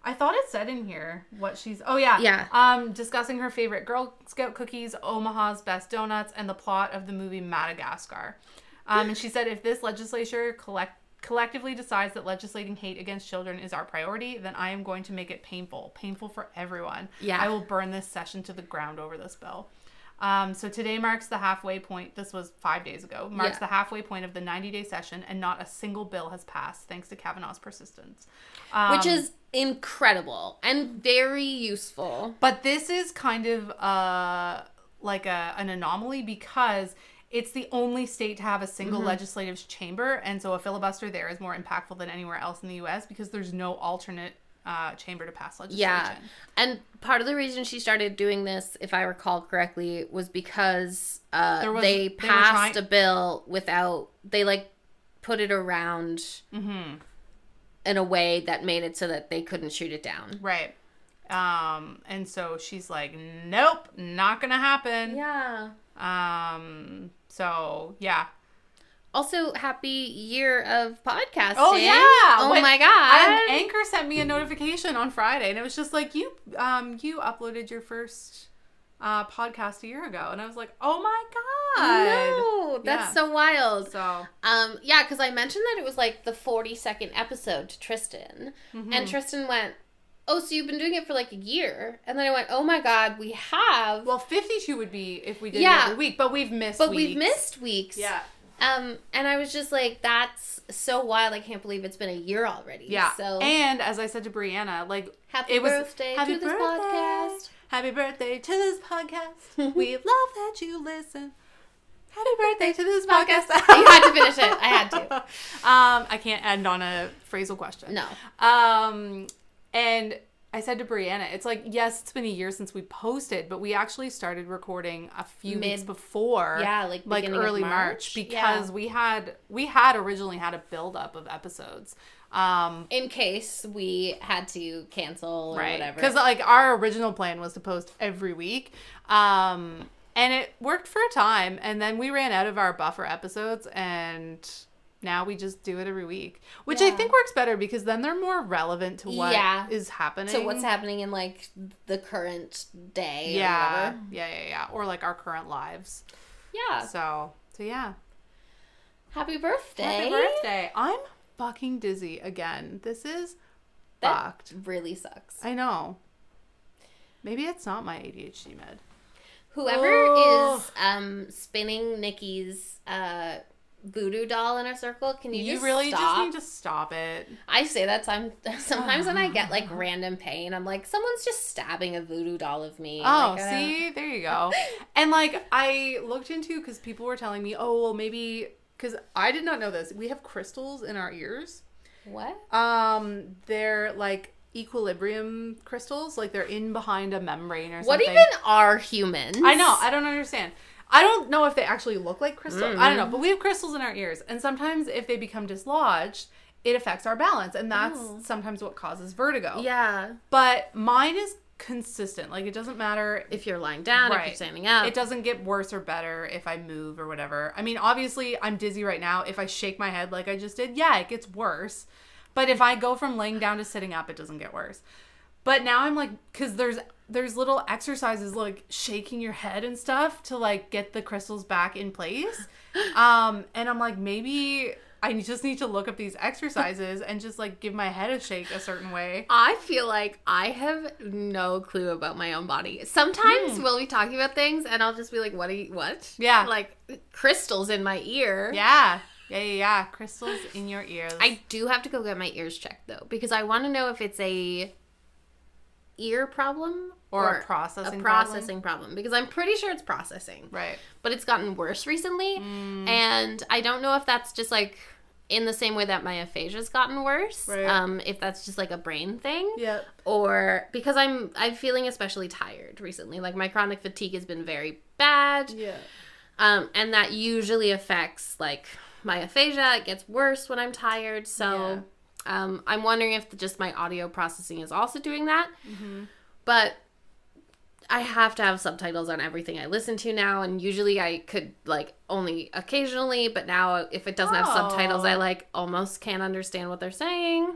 I thought it said in here what she's Oh yeah. Yeah. Um discussing her favorite Girl Scout cookies, Omaha's best donuts and the plot of the movie Madagascar. Um and she said if this legislature collect collectively decides that legislating hate against children is our priority, then I am going to make it painful, painful for everyone. Yeah. I will burn this session to the ground over this bill. Um, so today marks the halfway point. This was five days ago. Marks Yeah. the halfway point of the 90 day session, and not a single bill has passed thanks to Cavanaugh's persistence. Um, Which is incredible and very useful. but this is kind of uh, like a, an anomaly because it's the only state to have a single legislative chamber, and so a filibuster there is more impactful than anywhere else in the U.S. because there's no alternate uh, chamber to pass legislation. Yeah. And part of the reason she started doing this, if I recall correctly, was because uh, was- they they passed trying- a bill without, they like put it around Mm-hmm. in a way that made it so that they couldn't shoot it down. Right. Um, and so she's like, nope, not gonna happen. Yeah. Um, so yeah. Also, happy year of podcasting. Oh yeah. Oh When- my god. Anchor sent me a notification on Friday and it was just like you um you uploaded your first uh podcast a year ago and I was like, "Oh my god." no, that's Yeah. so wild. So, Um, yeah, because I mentioned that it was like the 40 second episode to Tristan. Mm-hmm. And Tristan went, Oh, so you've been doing it for like a year. And then I went, Oh my God, we have. well, 52 would be if we did Yeah. every week, but we've missed but we've missed weeks. Yeah. Um, and I was just like, That's so wild. I can't believe it's been a year already. Yeah. So And as I said to Brianna, like happy it was birthday happy to this birthday. podcast. Happy birthday to this podcast. we love that you listen. Happy birthday to this podcast. you had to finish it. I had to. Um, I can't end on a phrasal question. No. Um, and I said to Brianna, it's like, yes, it's been a year since we posted, but we actually started recording a few weeks before. Yeah, like like early March, March. because Yeah. we had we had originally had a buildup of episodes. Um, In case we had to cancel or right whatever. because like our original plan was to post every week um and it worked for a time and then we ran out of our buffer episodes and now we just do it every week which i think works better because then they're more relevant to what is Yeah. happening So what's happening in like the current day? yeah yeah yeah yeah or like our current lives Yeah. so so yeah Happy birthday. happy birthday i'm fucking dizzy again this is That fucked really sucks. i know maybe it's not my adhd med Whoever Oh. is um spinning Nikki's uh voodoo doll in a circle, can you, You, just really stop? just need to stop it. I say that some sometimes when I get like random pain, I'm like, someone's just stabbing a voodoo doll of me. Oh, Like, see, there you go. and like I looked into because people were telling me, oh, well, maybe because I did not know this. We have crystals in our ears. What? Um, they're like equilibrium crystals, like they're in behind a membrane or something. What even are humans? I know. I don't understand. I don't know if they actually look like crystal. I don't know, Mm-hmm. but we have crystals in our ears, and sometimes if they become dislodged, it affects our balance, and that's Oh. sometimes what causes vertigo. Yeah. But mine is consistent. Like it doesn't matter If you're lying down, or if you're standing up. it doesn't get worse or better if I move or whatever. I mean, obviously, I'm dizzy right now. If I shake my head like I just did, yeah, it gets worse. But if I go from laying down to sitting up, it doesn't get worse. But now I'm like, because there's there's little exercises like shaking your head and stuff to like get the crystals back in place. Um, and I'm like, maybe I just need to look up these exercises and just like give my head a shake a certain way. I feel like I have no clue about my own body. Sometimes Hmm. we'll be talking about things and I'll just be like, what are you, what? Yeah. Like crystals in my ear. Yeah. Yeah, yeah, yeah. Crystals in your ears. I do have to go get my ears checked though, because I want to know if it's a ear problem Or a processing a problem? processing problem. because I'm pretty sure it's processing. right. But it's gotten worse recently, Mm. and I don't know if that's just like in the same way that my aphasia's gotten worse. Right. Um, if that's just like a brain thing. Yep. or because I'm I'm feeling especially tired recently. Like my chronic fatigue has been very bad. Yeah. Um, and that usually affects like my aphasia. It gets worse when I'm tired. So um, I'm wondering if just my audio processing is also doing that. Mm-hmm. But I have to have subtitles on everything I listen to now, and usually I could like only occasionally, but now if it doesn't have subtitles, I Oh. like almost can't understand what they're saying.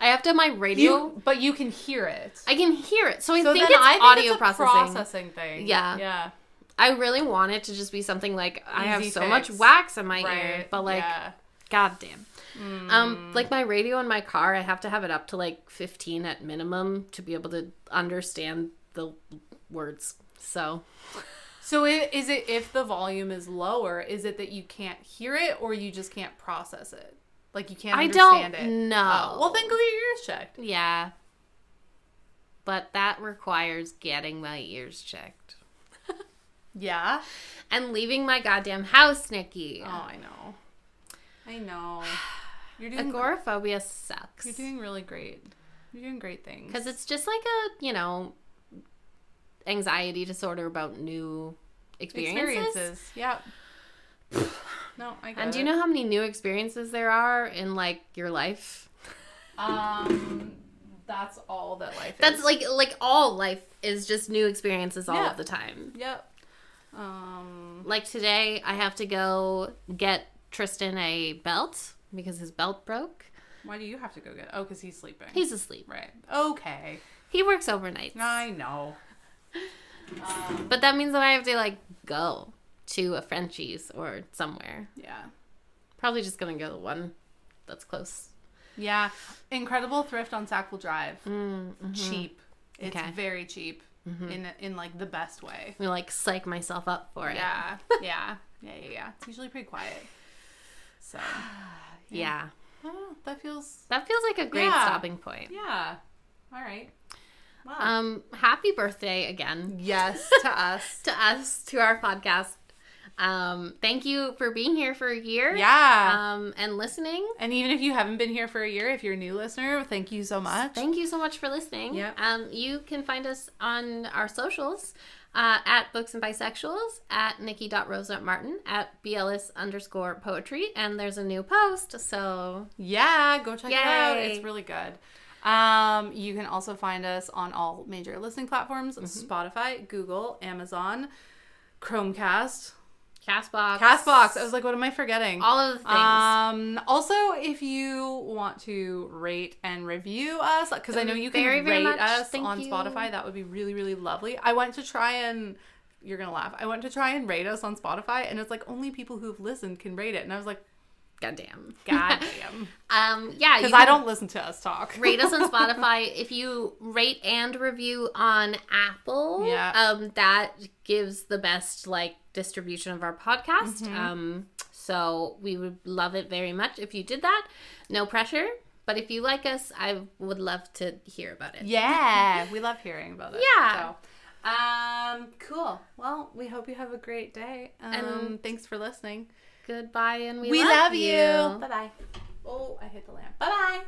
I have to have my radio. You, but you can hear it. I can hear it, so I so think it's I think audio it's a processing. processing thing. Yeah. Yeah. I really want it to just be something like I have Easy so much wax in my ear, but like, yeah. goddamn. Mm. Um, like my radio in my car, I have to have it up to like 15 at minimum to be able to understand the words. So So i- is it if the volume is lower, is it that you can't hear it or you just can't process it? Like you can't I understand don't it? know. Oh, well, then go get your ears checked. yeah, but that requires getting my ears checked Yeah. and leaving my goddamn house, Nikki. Oh, I know. I know. You're doing Agoraphobia sucks. You're doing really great. You're doing great things. because it's just like a you know anxiety disorder about new experiences. experiences. Yep. no, I And do you know how many new experiences there are in like your life? Um, that's all that life is. That's like like all life is just new experiences all Yeah. of the time. Yep. Um. Like today, I have to go get Tristan a belt because his belt broke. Why do you have to go get? Oh, because he's sleeping. He's asleep. right. Okay. He works overnight. I know. Um, But that means that I have to like go to a Frenchie's or somewhere. yeah. Probably just gonna go to the one that's close. Yeah. Incredible thrift on Sackville Drive. Mm, mhm. Cheap. It's Okay. very cheap. Mm. In in like the best way. I'm like psych myself up for it. Yeah. yeah. Yeah. Yeah. Yeah. It's usually pretty quiet. So. Yeah. Don't. That feels. That feels like a great Yeah. stopping point. Yeah. All right. Wow. Um, happy birthday again yes to us. to us, to our podcast. Um, thank you for being here for a year. Yeah. Um, and listening. and even if you haven't been here for a year, if you're a new listener, thank you so much. Thank you so much for listening. Yeah. Um, you can find us on our socials uh, at Books and Bisexuals, at Nikki.Rose.Martin, at BLS underscore poetry, and there's a new post. So Yeah, go check it out. It's really good. Um, you can also find us on all major listening platforms: Spotify, Google, Amazon, Chromecast, Castbox. Castbox. I was like, what am I forgetting? all of the things. Um, also, if you want to rate and review us, because I know you can Very, rate us Thank on you. Spotify, that would be really, really lovely. I went to try and you're gonna laugh. I went to try and rate us on Spotify, and it's like only people who've listened can rate it, and I was like, Goddamn. God damn, um, yeah. because I don't listen to us talk. rate us on Spotify. If you rate and review on Apple, Yeah. um, that gives the best like distribution of our podcast. Mm-hmm. Um, so we would love it very much if you did that. No pressure, but if you like us, I would love to hear about it. Yeah, we love hearing about it. Yeah. So, um, cool. Well, we hope you have a great day. Um, And- thanks for listening. Goodbye, and we, We, love, love, you. you. Bye bye. Oh, I hit the lamp. Bye bye.